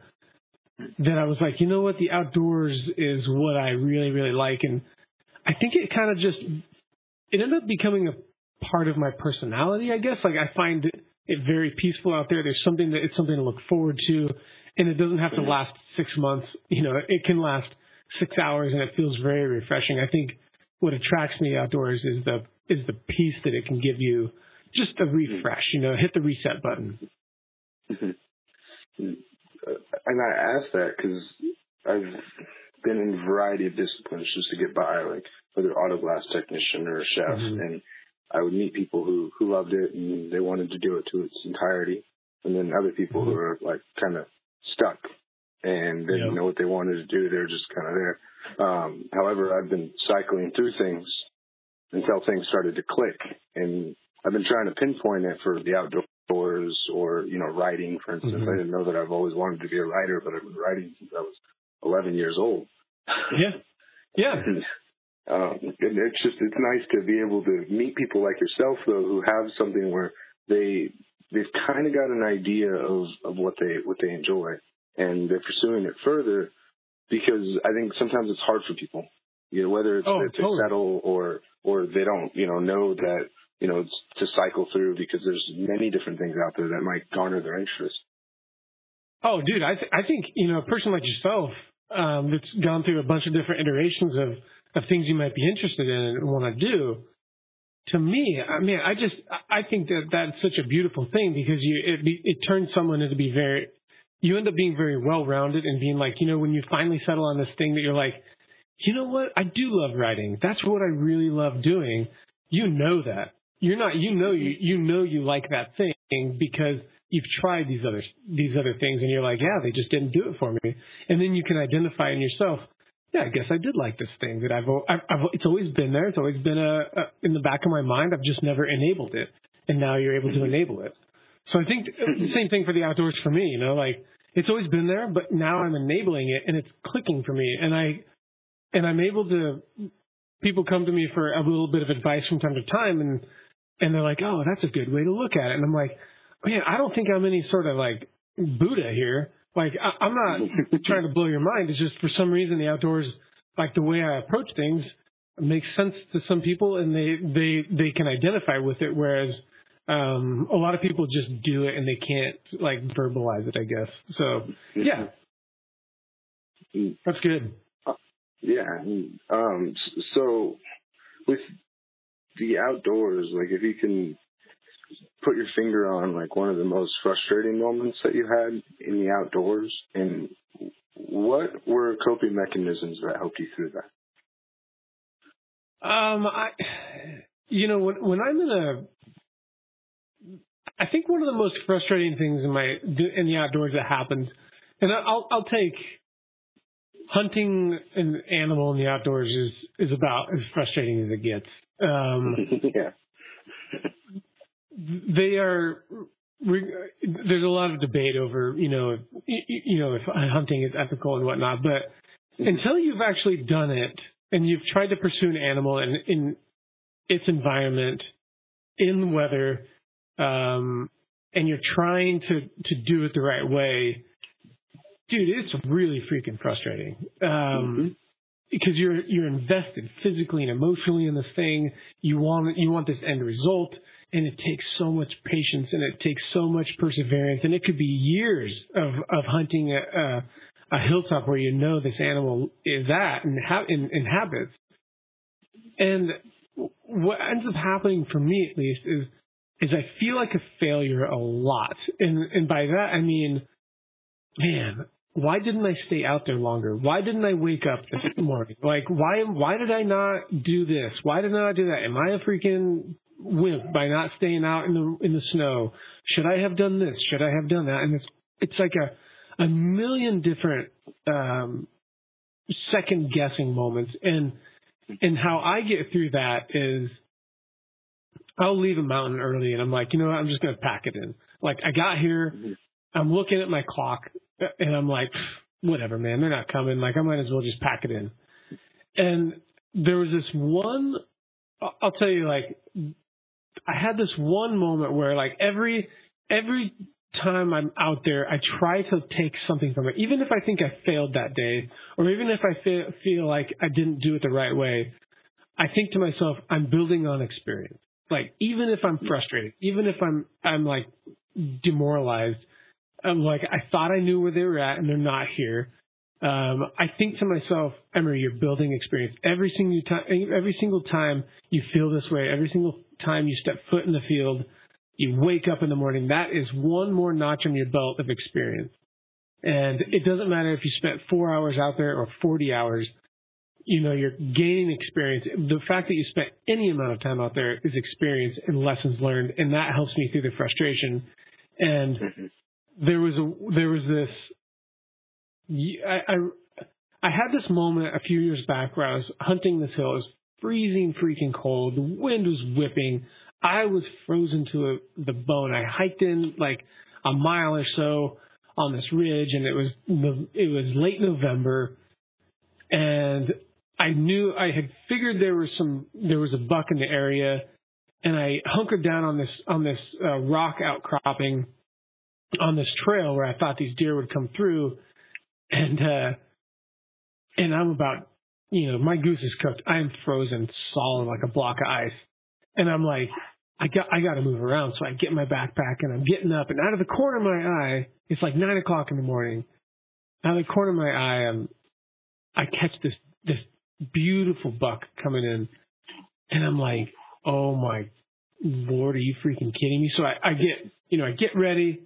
that I was like, you know what, the outdoors is what I really really like. And I think it kind of just it ended up becoming a part of my personality. I guess like I find it, it very peaceful out there. There's something that it's something to look forward to and it doesn't have to mm-hmm. last six months. You know, it can last six hours, and it feels very refreshing. I think what attracts me outdoors is the is the peace that it can give you. Just a mm-hmm. refresh, you know, hit the reset button. Mm-hmm. And I ask that because I've been in a variety of disciplines just to get by, like whether auto glass technician or a chef, mm-hmm. and I would meet people who who loved it and they wanted to do it to its entirety, and then other people mm-hmm. who are like kind of stuck and didn't yep. know what they wanted to do. They're just kind of there. Um, however, I've been cycling through things until things started to click, and I've been trying to pinpoint it for the outdoors or you know writing, for instance. Mm-hmm. I didn't know that I've always wanted to be a writer, but I've been writing since I was 11 years old. Yeah, yeah. <laughs> and, um, and it's just it's nice to be able to meet people like yourself though who have something where they they've kind of got an idea of of what they what they enjoy, and they're pursuing it further because I think sometimes it's hard for people, you know, whether it's oh, to totally. settle or or they don't, you know, know that you know it's to cycle through because there's many different things out there that might garner their interest. Oh, dude, I th- I think you know a person like yourself um, that's gone through a bunch of different iterations of of things you might be interested in and want to do to me, I mean, I just I think that that's such a beautiful thing because you it be, it turns someone into be very you end up being very well rounded and being like you know when you finally settle on this thing that you're like you know what? I do love writing. That's what I really love doing. You know that. You're not you know you you know you like that thing because you've tried these other these other things and you're like yeah they just didn't do it for me. And then you can identify in yourself yeah, I guess I did like this thing that I've, I've, I've it's always been there. It's always been a, a in the back of my mind. I've just never enabled it, and now you're able to mm-hmm. enable it. So I think the same thing for the outdoors for me. You know, like it's always been there, but now I'm enabling it, and it's clicking for me, and I and I'm able to. People come to me for a little bit of advice from time to time, and and they're like, "Oh, that's a good way to look at it," and I'm like, oh, "Man, I don't think I'm any sort of like Buddha here. Like I, I'm not <laughs> trying to blow your mind. It's just for some reason the outdoors, like the way I approach things, makes sense to some people, and they they they can identify with it, whereas." Um, a lot of people just do it and they can't like verbalize it, I guess. So yeah, that's good. Yeah. Um, so with the outdoors, like if you can put your finger on like one of the most frustrating moments that you had in the outdoors and what were coping mechanisms that helped you through that? Um, I, you know, when when I'm in a I think one of the most frustrating things in my in the outdoors that happens, and I'll I'll take hunting an animal in the outdoors is is about as frustrating as it gets. Um, <laughs> yeah. They are. There's a lot of debate over you know you know if hunting is ethical and whatnot, but until you've actually done it and you've tried to pursue an animal in, in its environment, in the weather, um, and you're trying to to do it the right way, dude, it's really freaking frustrating. Um, mm-hmm. Because you're you're invested physically and emotionally in this thing. You want you want this end result, and it takes so much patience and it takes so much perseverance, and it could be years of of hunting a, a, a hilltop where you know this animal is at and ha- in, inhabits. And what ends up happening for me, at least, is is I feel like a failure a lot. And and by that I mean, man, why didn't I stay out there longer? Why didn't I wake up this morning? Like why why did I not do this? Why did I not do that? Am I a freaking wimp by not staying out in the in the snow? Should I have done this? Should I have done that? And it's it's like a a million different um second guessing moments and and how I get through that is I'll leave a mountain early and I'm like, you know what? I'm just going to pack it in. Like I got here. I'm looking at my clock and I'm like, whatever, man, they're not coming. Like I might as well just pack it in. And there was this one, I'll tell you, like, I had this one moment where like every, every time I'm out there, I try to take something from it, even if I think I failed that day, or even if I feel, feel like I didn't do it the right way. I think to myself, I'm building on experience. Like even if I'm frustrated, even if I'm I'm like demoralized, I'm like I thought I knew where they were at and they're not here. Um, I think to myself, Emery, you're building experience every single time. Every single time you feel this way, every single time you step foot in the field, you wake up in the morning. That is one more notch on your belt of experience. And it doesn't matter if you spent four hours out there or 40 hours you know, you're gaining experience. The fact that you spent any amount of time out there is experience and lessons learned, and that helps me through the frustration. And mm-hmm. there was a there was this. I, I I had this moment a few years back where I was hunting this hill. It was freezing, freaking cold. The wind was whipping. I was frozen to a, the bone. I hiked in like a mile or so on this ridge, and it was it was late November, and I knew I had figured there was some there was a buck in the area, and I hunkered down on this on this uh, rock outcropping on this trail where I thought these deer would come through, and uh, and I'm about you know my goose is cooked. I am frozen solid like a block of ice, and I'm like I got I got to move around. So I get my backpack and I'm getting up, and out of the corner of my eye, it's like nine o'clock in the morning. Out of the corner of my eye, I'm I catch this this beautiful buck coming in. And I'm like, oh my lord, are you freaking kidding me? So I, I get, you know, I get ready.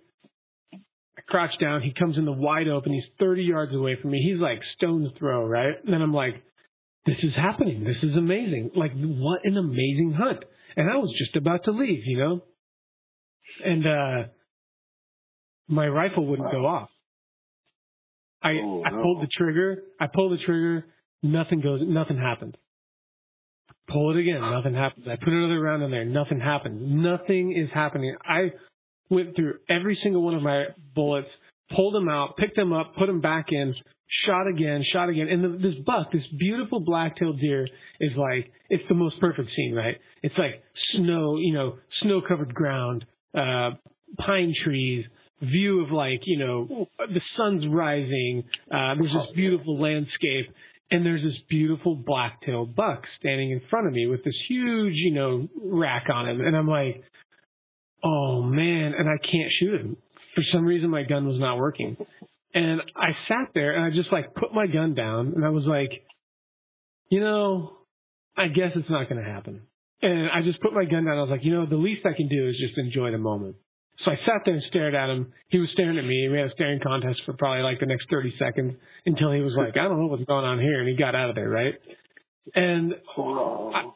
I crouch down. He comes in the wide open. He's 30 yards away from me. He's like stone's throw, right? And then I'm like, this is happening. This is amazing. Like, what an amazing hunt. And I was just about to leave, you know? And, uh, my rifle wouldn't go off. I, oh, no. I pulled the trigger. I pulled the trigger Nothing goes, nothing happens. Pull it again, nothing happens. I put another round in there, nothing happens. Nothing is happening. I went through every single one of my bullets, pulled them out, picked them up, put them back in, shot again, shot again. And the, this buck, this beautiful black-tailed deer is like, it's the most perfect scene, right? It's like snow, you know, snow-covered ground, uh, pine trees, view of like, you know, the sun's rising, uh, there's this beautiful landscape, and there's this beautiful black-tailed buck standing in front of me with this huge, you know, rack on him. And I'm like, oh man, and I can't shoot him. For some reason, my gun was not working. And I sat there and I just like put my gun down and I was like, you know, I guess it's not going to happen. And I just put my gun down. I was like, you know, the least I can do is just enjoy the moment. So I sat there and stared at him. He was staring at me. We had a staring contest for probably like the next 30 seconds until he was like, I don't know what's going on here. And he got out of there, right? And I,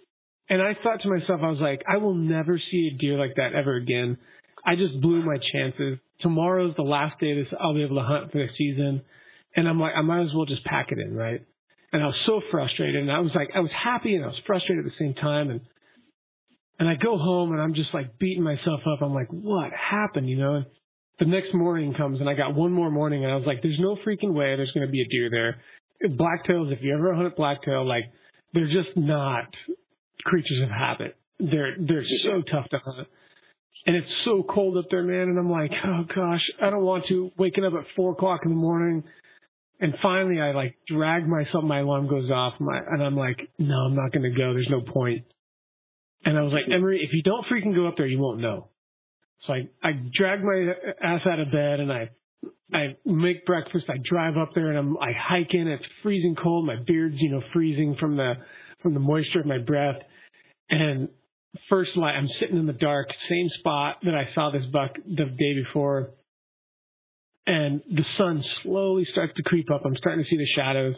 and I thought to myself, I was like, I will never see a deer like that ever again. I just blew my chances. Tomorrow's the last day this I'll be able to hunt for the season. And I'm like, I might as well just pack it in, right? And I was so frustrated and I was like, I was happy and I was frustrated at the same time. And, and I go home and I'm just like beating myself up. I'm like, what happened? You know, and the next morning comes and I got one more morning and I was like, there's no freaking way there's going to be a deer there. Blacktails, if you ever hunt blacktail, like they're just not creatures of habit. They're, they're so tough to hunt and it's so cold up there, man. And I'm like, oh gosh, I don't want to. Waking up at four o'clock in the morning, and finally I like drag myself. My alarm goes off, my, and I'm like, no, I'm not going to go. There's no point. And I was like, Emery, if you don't freaking go up there, you won't know. So I I drag my ass out of bed and I I make breakfast. I drive up there and I'm I hike in. It's freezing cold. My beard's you know freezing from the from the moisture of my breath. And first light, I'm sitting in the dark, same spot that I saw this buck the day before. And the sun slowly starts to creep up. I'm starting to see the shadows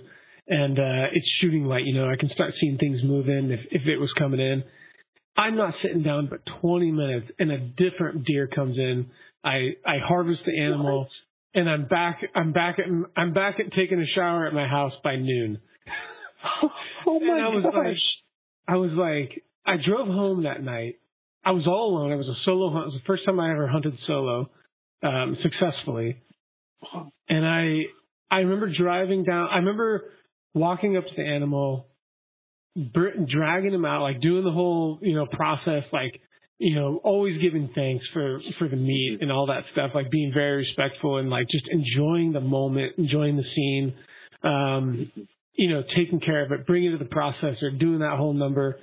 and, uh, it's shooting light. You know, I can start seeing things move in if, if it was coming in. I'm not sitting down but 20 minutes and a different deer comes in. I, I harvest the animal what? and I'm back, I'm back at, I'm back at taking a shower at my house by noon. <laughs> Oh my and I was gosh. like, I was like, I drove home that night. I was all alone. It was a solo hunt. It was the first time I ever hunted solo um, successfully. And I I remember driving down. I remember walking up to the animal, dragging him out, like doing the whole you know process, like you know always giving thanks for for the meat and all that stuff, like being very respectful and like just enjoying the moment, enjoying the scene. Um, you know, taking care of it, bringing it to the processor, doing that whole number.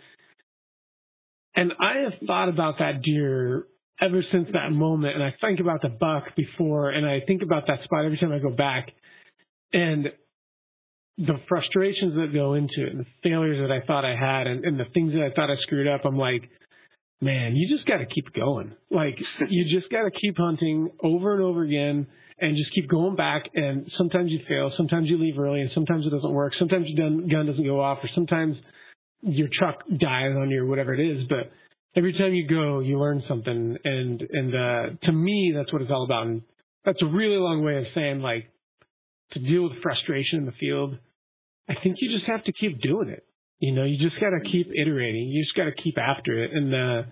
And I have thought about that deer ever since that moment. And I think about the buck before, and I think about that spot every time I go back. And the frustrations that go into it, and the failures that I thought I had, and, and the things that I thought I screwed up, I'm like, man, you just got to keep going. Like, you <laughs> just got to keep hunting over and over again and just keep going back. And sometimes you fail, sometimes you leave early, and sometimes it doesn't work. Sometimes your gun doesn't go off, or sometimes your truck dies on you or whatever it is, but every time you go, you learn something. And, and, uh, to me, that's what it's all about. And that's a really long way of saying like to deal with frustration in the field. I think you just have to keep doing it. You know, you just got to keep iterating. You just got to keep after it. And, uh,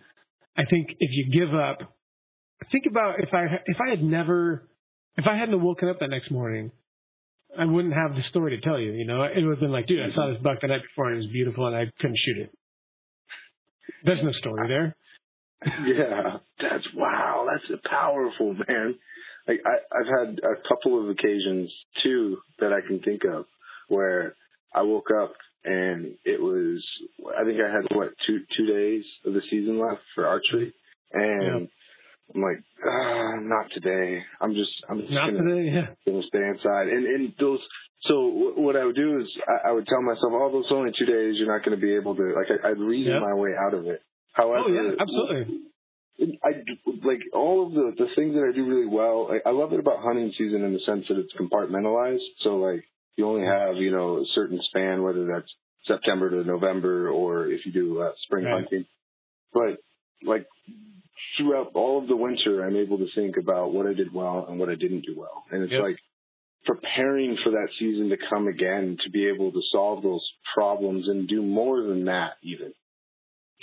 I think if you give up, think about if I, if I had never, if I hadn't woken up that next morning I wouldn't have the story to tell you. You know, it would have been like, dude, I saw this buck the night before and it was beautiful and I couldn't shoot it. There's no story there. Yeah, that's wow. That's a powerful, man. Like I, I've had a couple of occasions too that I can think of where I woke up and it was I think I had what two two days of the season left for archery, and I'm like, ah, not today. I'm just, I'm just Not gonna, today, yeah. gonna stay inside. And and those, so what I would do is I, I would tell myself, oh, those only two days. You're not going to be able to. Like I, I'd reason Yep. my way out of it. However, Oh yeah, absolutely. I like all of the the things that I do really well. I, I love it about hunting season in the sense that it's compartmentalized. So like you only have you know a certain span, whether that's September to November, or if you do uh, spring Right. hunting. But like throughout all of the winter, I'm able to think about what I did well and what I didn't do well, and it's Yep. like preparing for that season to come again to be able to solve those problems and do more than that even.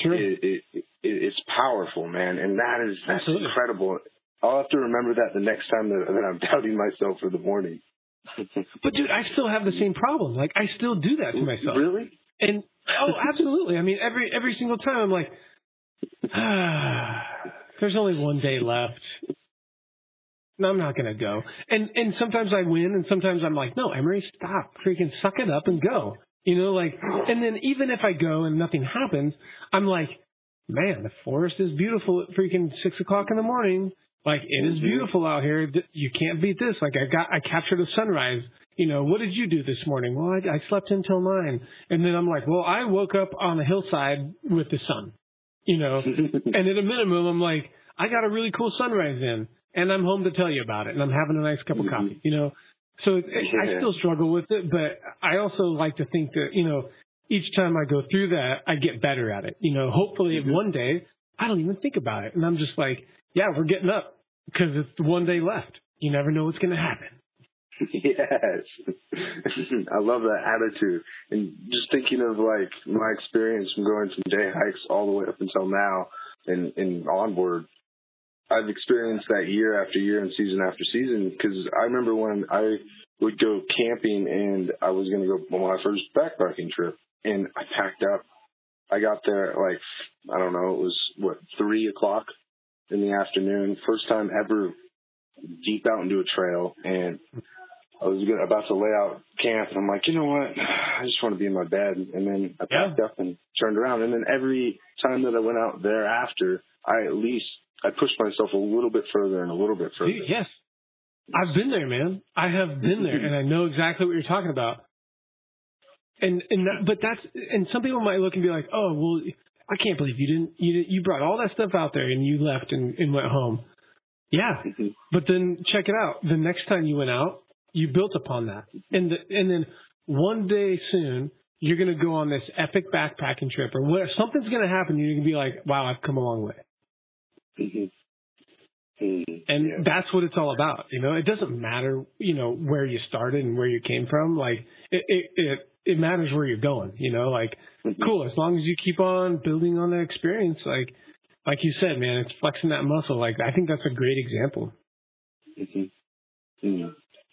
Sure. It, it, it, it's powerful, man, and that is that's Absolutely. incredible. I'll have to remember that the next time that, that I'm <laughs> doubting myself for the morning. <laughs> But dude, I still have the same problem. Like I still do that to myself. Really? And oh, absolutely. I mean, every every single time I'm like, <sighs> ah, <laughs> there's only one day left. No, I'm not gonna go. And and sometimes I win, and sometimes I'm like, no, Emery, stop, freaking suck it up and go. You know, like, and then even if I go and nothing happens, I'm like, man, the forest is beautiful at freaking six o'clock in the morning. Like it is Mhm. beautiful out here. You can't beat this. Like I got, I captured a sunrise. You know, what did you do this morning? Well, I, I slept until nine, and then I'm like, well, I woke up on a hillside with the sun. You know, <laughs> and at a minimum, I'm like, I got a really cool sunrise in, and I'm home to tell you about it, and I'm having a nice cup of Mhm. coffee. You know, so it, I Yeah. still struggle with it, but I also like to think that you know, each time I go through that, I get better at it. You know, hopefully Mhm. one day I don't even think about it, and I'm just like, yeah, we're getting up because it's one day left. You never know what's going to happen. <laughs> yes. <laughs> I love that attitude. And just thinking of like my experience from going from day hikes all the way up until now and, and onboard, I've experienced that year after year and season after season because I remember when I would go camping and I was going to go on my first backpacking trip and I packed up. I got there at like, I don't know, it was what, three o'clock in the afternoon. First time ever deep out into a trail and I was gonna, about to lay out camp, and I'm like, you know what? I just want to be in my bed. And then I Yeah. packed up and turned around. And then every time that I went out thereafter, I at least I pushed myself a little bit further and a little bit further. Yes, I've been there, man. I have been there, and I know exactly what you're talking about. And and that, but that's and some people might look and be like, oh well, I can't believe you didn't you didn't, you brought all that stuff out there and you left and, and went home. Yeah, Mhm. but then check it out. The next time you went out, you built upon that, and the, and then one day soon you're gonna go on this epic backpacking trip or what something's gonna happen. You're gonna be like, wow, I've come a long way. Mhm. Mhm. And Yeah. that's what it's all about. You know, it doesn't matter, you know, where you started and where you came from. Like it, it, it, it matters where you're going, you know, like Mhm. cool. As long as you keep on building on that experience, like, like you said, man, it's flexing that muscle. Like I think that's a great example. Mhm.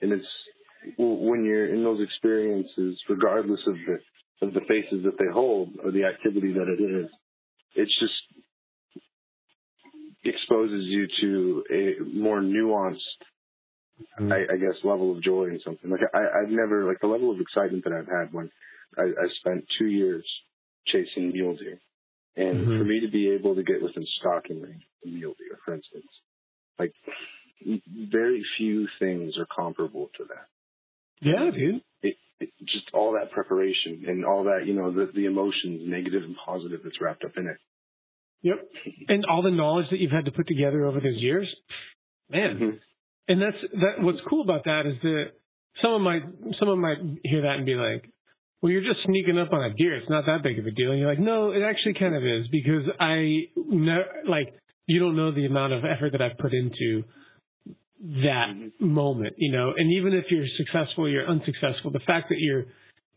And it's when you're in those experiences, regardless of the of the faces that they hold or the activity that it is, it's just exposes you to a more nuanced, I, I guess, level of joy and something. Like I, I've never like the level of excitement that I've had when I, I spent two years chasing mule deer, and Mhm. for me to be able to get within stalking range of mule deer, for instance, like very few things are comparable to that. Yeah, dude. It, it, just all that preparation and all that, you know, the, the emotions, negative and positive, that's wrapped up in it. Yep. And all the knowledge that you've had to put together over those years, man. Mhm. And that's that. What's cool about that is that someone might someone might hear that and be like, "Well, you're just sneaking up on a deer. It's not that big of a deal." And you're like, "No, it actually kind of is because I know, like you don't know the amount of effort that I've put into that Mhm. moment, you know. And even if you're successful, you're unsuccessful. The fact that you're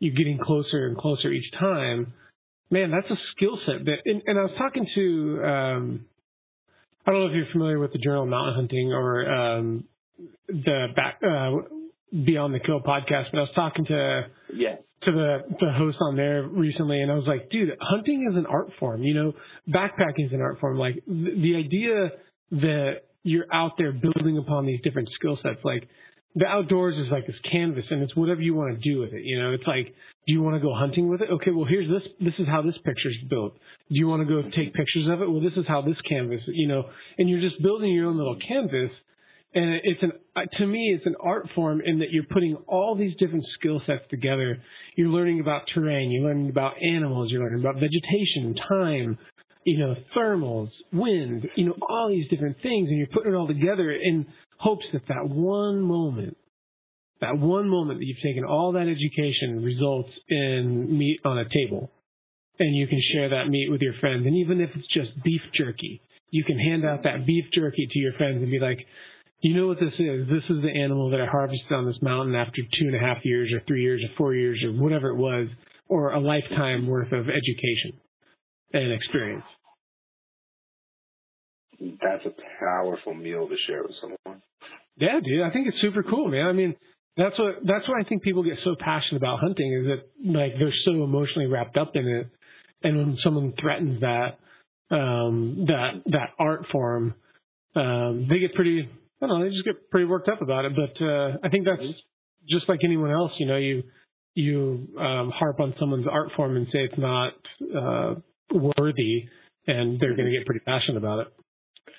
you're getting closer and closer each time, man, that's a skill set. That and, and I was talking to. um I don't know if you're familiar with the Journal of Mountain Hunting or um, the back uh, Beyond the Kill podcast, but I was talking to Yeah. to the the host on there recently, and I was like, dude, hunting is an art form. You know, backpacking is an art form. Like the, the idea that you're out there building upon these different skill sets, like the outdoors is like this canvas, and it's whatever you want to do with it. You know, it's like, do you want to go hunting with it? Okay, well here's this. This is how this picture's built. Do you want to go take pictures of it? Well, this is how this canvas. You know, and you're just building your own little canvas and it's an uh, to me it's an art form in that you're putting all these different skill sets together you're learning about terrain you're learning about animals you're learning about vegetation time you know thermals wind you know all these different things and you're putting it all together in hopes that that one moment that one moment that you've taken all that education results in meat on a table. And you can share that meat with your friends. And even if it's just beef jerky you can hand out that beef jerky to your friends and be like you know what this is. This is the animal that I harvested on this mountain after two and a half years or three years or four years or whatever it was, or a lifetime worth of education and experience. That's a powerful meal to share with someone. Yeah, dude, I think it's super cool, man. I mean, that's what that's why I think people get so passionate about hunting is that like they're so emotionally wrapped up in it, and when someone threatens that um, that that art form, um, they get pretty. I don't know. They just get pretty worked up about it. But uh, I think that's just like anyone else. You know, you you um, harp on someone's art form and say it's not uh, worthy, and they're going to get pretty passionate about it.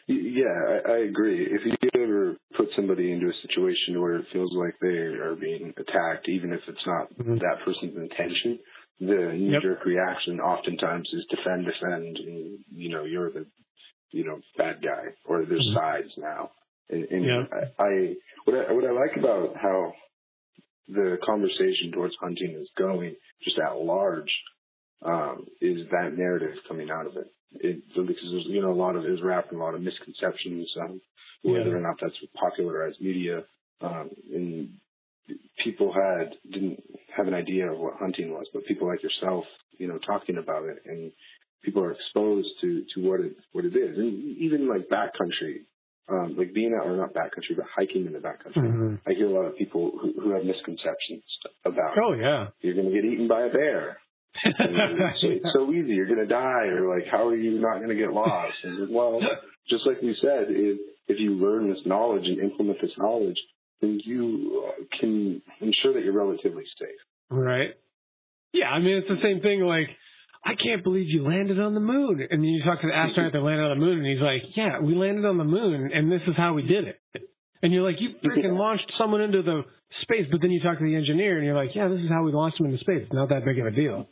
Yeah, I, I agree. If you ever put somebody into a situation where it feels like they are being attacked, even if it's not mm-hmm. that person's intention, the knee-jerk yep. reaction oftentimes is defend, defend, and you know you're the you know bad guy, or there's mm-hmm. sides now. And, and yep. I, I what I what I like about how the conversation towards hunting is going, just at large, um, is that narrative coming out of it it, because there's you know a lot of is wrapped in a lot of misconceptions, um, whether yeah. or not that's popularized media, um, and people had didn't have an idea of what hunting was, but people like yourself, you know, talking about it, and people are exposed to to what it what it is, and even like backcountry. Um, like being out, or not backcountry, but hiking in the backcountry. Mm-hmm. I hear a lot of people who, who have misconceptions about. Oh yeah, you're going to get eaten by a bear it's, it's so easy. You're going to die, or like, how are you not going to get lost? And well, just like we said, if if you learn this knowledge and implement this knowledge, then you uh, can ensure that you're relatively safe. Right. Yeah, I mean it's the same thing. Like, I can't believe you landed on the moon, and you talk to the <laughs> astronaut that landed on the moon, and he's like, Yeah, we landed on the moon, and this is how we did it. And you're like, you freaking launched someone into the space, but then you talk to the engineer, and you're like, yeah, this is how we launched them into space. It's not that big of a deal.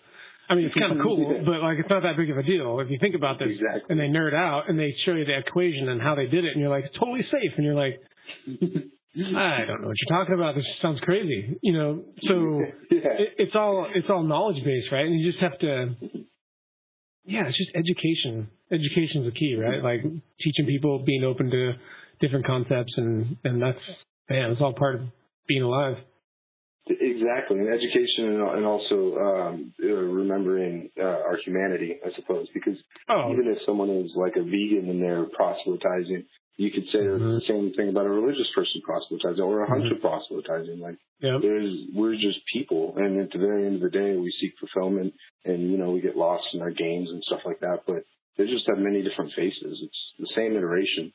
I mean, it's kind of cool, but like it's not that big of a deal if you think about this. Exactly. And they nerd out and they show you the equation and how they did it, and you're like, it's totally safe, and you're like, <laughs> I don't know what you're talking about. This sounds crazy, you know. So <laughs> yeah. it, it's all it's all knowledge based, right? And you just have to, yeah, it's just education. Education is the key, right? Like teaching people, being open to different concepts, and and that's man, it's all part of being alive. Exactly, and education, and, also um, uh, remembering uh, our humanity, I suppose. Because oh. even if someone is like a vegan and they're proselytizing, you could say mm-hmm. the same thing about a religious person proselytizing or a hunter mm-hmm. proselytizing. Like, yep. there's we're just people, and at the very end of the day, we seek fulfillment, and you know we get lost in our games and stuff like that. But they just have many different faces. It's the same iteration.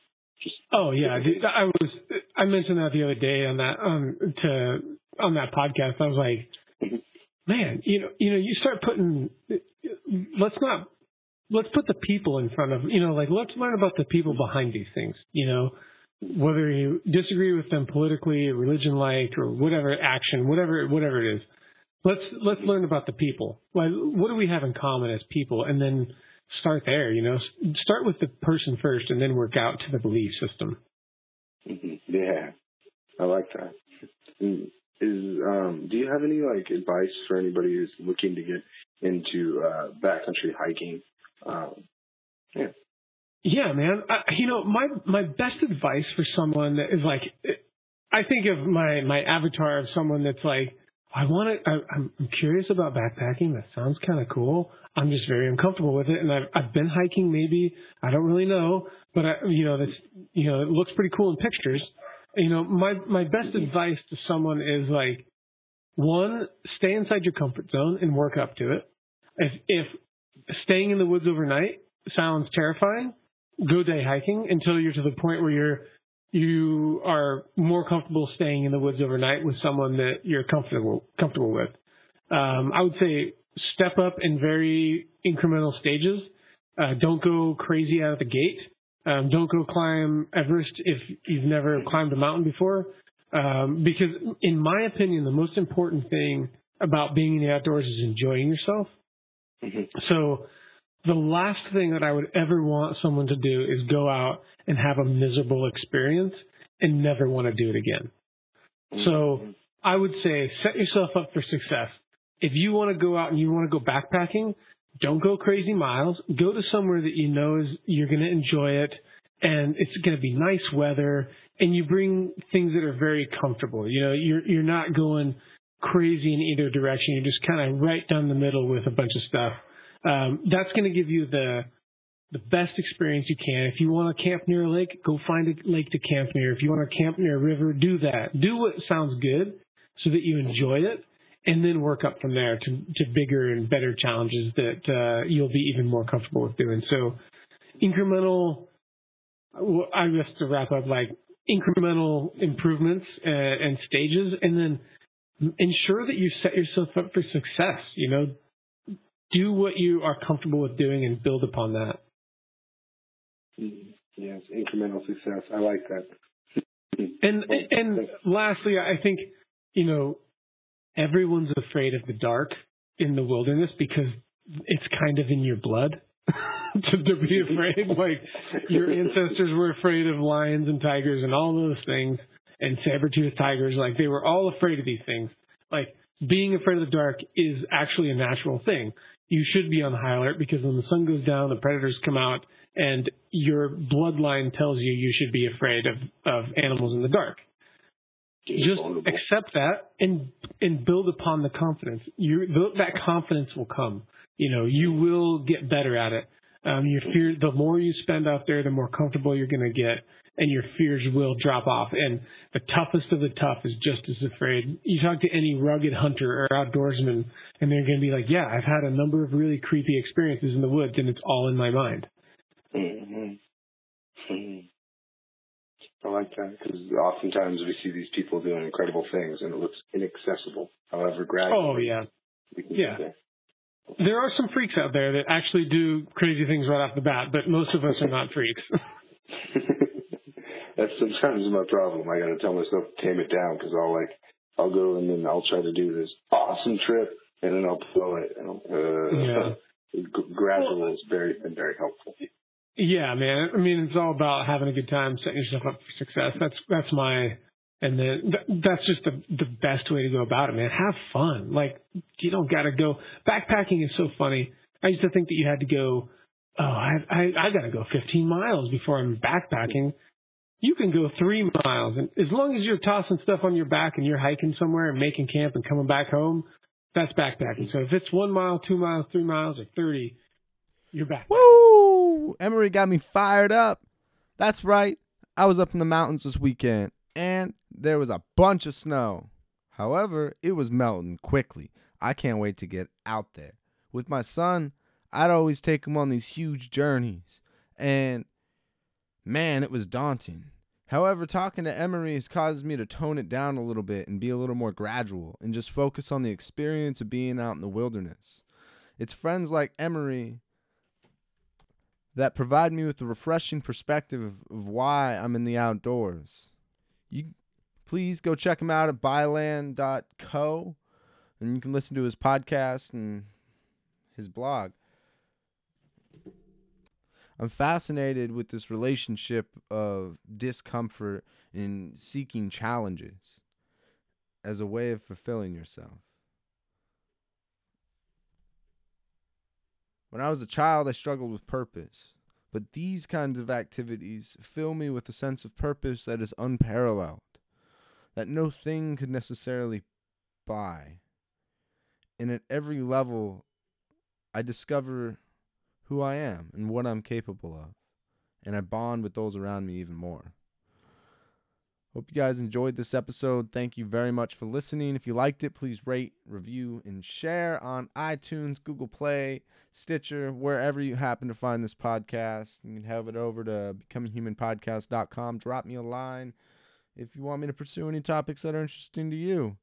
Oh yeah, I was I mentioned that the other day on that um to on that podcast, I was like, man, you know, you know, you start putting, let's not, let's put the people in front of, you know, like let's learn about the people behind these things, you know, whether you disagree with them politically, religion like, or whatever action, whatever, whatever it is. Let's, let's learn about the people. Like, what do we have in common as people? And then start there, you know, start with the person first and then work out to the belief system. Mm-hmm. Yeah. I like that. Mm um, do you have any like advice for anybody who's looking to get into uh, backcountry hiking? Um, yeah. Yeah, man. I, you know, my my best advice for someone that is like, I think of my my avatar of someone that's like, I want to. I'm curious about backpacking. That sounds kind of cool. I'm just very uncomfortable with it, and I've I've been hiking. Maybe I don't really know, but I, you know, that's you know, it looks pretty cool in pictures you know, my my best mm-hmm. advice to someone is like one, stay inside your comfort zone and work up to it. If if staying in the woods overnight sounds terrifying, go day hiking until you're to the point where you're you are more comfortable staying in the woods overnight with someone that you're comfortable comfortable with. Um, I would say step up in very incremental stages. Uh, don't go crazy out of the gate. Um, don't go climb Everest if you've never climbed a mountain before. Um, because in my opinion, the most important thing about being in the outdoors is enjoying yourself. Mm-hmm. So the last thing that I would ever want someone to do is go out and have a miserable experience and never want to do it again. Mm-hmm. So I would say set yourself up for success. If you want to go out and you want to go backpacking, don't go crazy miles. Go to somewhere that you know is you're going to enjoy it and it's going to be nice weather and you bring things that are very comfortable. You know, you're you're not going crazy in either direction. You're just kind of right down the middle with a bunch of stuff. Um, that's going to give you the the best experience you can. If you want to camp near a lake, go find a lake to camp near. If you want to camp near a river, do that. Do what sounds good so that you enjoy it, and then work up from there to, to bigger and better challenges that uh, you'll be even more comfortable with doing. So, incremental. I guess to wrap up, like incremental improvements uh, and stages, and then ensure that you set yourself up for success. You know, do what you are comfortable with doing and build upon that. Yes, incremental success. I like that. and and lastly, I think you know everyone's afraid of the dark in the wilderness because it's kind of in your blood <laughs> to, to be afraid. like your ancestors were afraid of lions and tigers and all those things, and saber-toothed tigers. Like they were all afraid of these things. Like being afraid of the dark is actually a natural thing. You should be on high alert because when the sun goes down, the predators come out and your bloodline tells you you should be afraid of, of animals in the dark. Just accept that and and build upon the confidence. You that confidence will come. You know, you will get better at it. Um, your fear, the more you spend out there, the more comfortable you're going to get, and your fears will drop off. And the toughest of the tough is just as afraid. You talk to any rugged hunter or outdoorsman, and they're going to be like, "Yeah, I've had a number of really creepy experiences in the woods, and it's all in my mind." Mm-hmm. Mm-hmm. I like that because oftentimes we see these people doing incredible things and it looks inaccessible. However, gradually, oh yeah, yeah. There. there are some freaks out there that actually do crazy things right off the bat, but most of us are not freaks. <laughs> That's sometimes my problem. I got to tell myself to tame it down because I'll like I'll go and then I'll try to do this awesome trip and then I'll blow it. And I'll, uh, yeah. <laughs> gradual well, is very been very helpful. Yeah, man. I mean, it's all about having a good time, setting yourself up for success. That's that's my and then that's just the the best way to go about it, man. Have fun. Like you don't got to go backpacking is so funny. I used to think that you had to go. Oh, I I, I got to go 15 miles before I'm backpacking. You can go three miles, and as long as you're tossing stuff on your back and you're hiking somewhere and making camp and coming back home, that's backpacking. So if it's one mile, two miles, three miles, or 30, you're back. Woo! Emery got me fired up. That's right. I was up in the mountains this weekend, and there was a bunch of snow. However, it was melting quickly. I can't wait to get out there. With my son, I'd always take him on these huge journeys, and man, it was daunting. However, talking to Emery has caused me to tone it down a little bit and be a little more gradual and just focus on the experience of being out in the wilderness. It's friends like Emery that provide me with a refreshing perspective of, why I'm in the outdoors. You please go check him out at byland.co and you can listen to his podcast and his blog. I'm fascinated with this relationship of discomfort and seeking challenges as a way of fulfilling yourself. When I was a child, I struggled with purpose. But these kinds of activities fill me with a sense of purpose that is unparalleled, that no thing could necessarily buy. And at every level, I discover who I am and what I'm capable of. And I bond with those around me even more. Hope you guys enjoyed this episode. Thank you very much for listening. If you liked it, please rate, review, and share on iTunes, Google Play, Stitcher, wherever you happen to find this podcast. You can head it over to becominghumanpodcast.com. Drop me a line if you want me to pursue any topics that are interesting to you.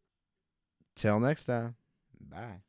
Till next time, bye.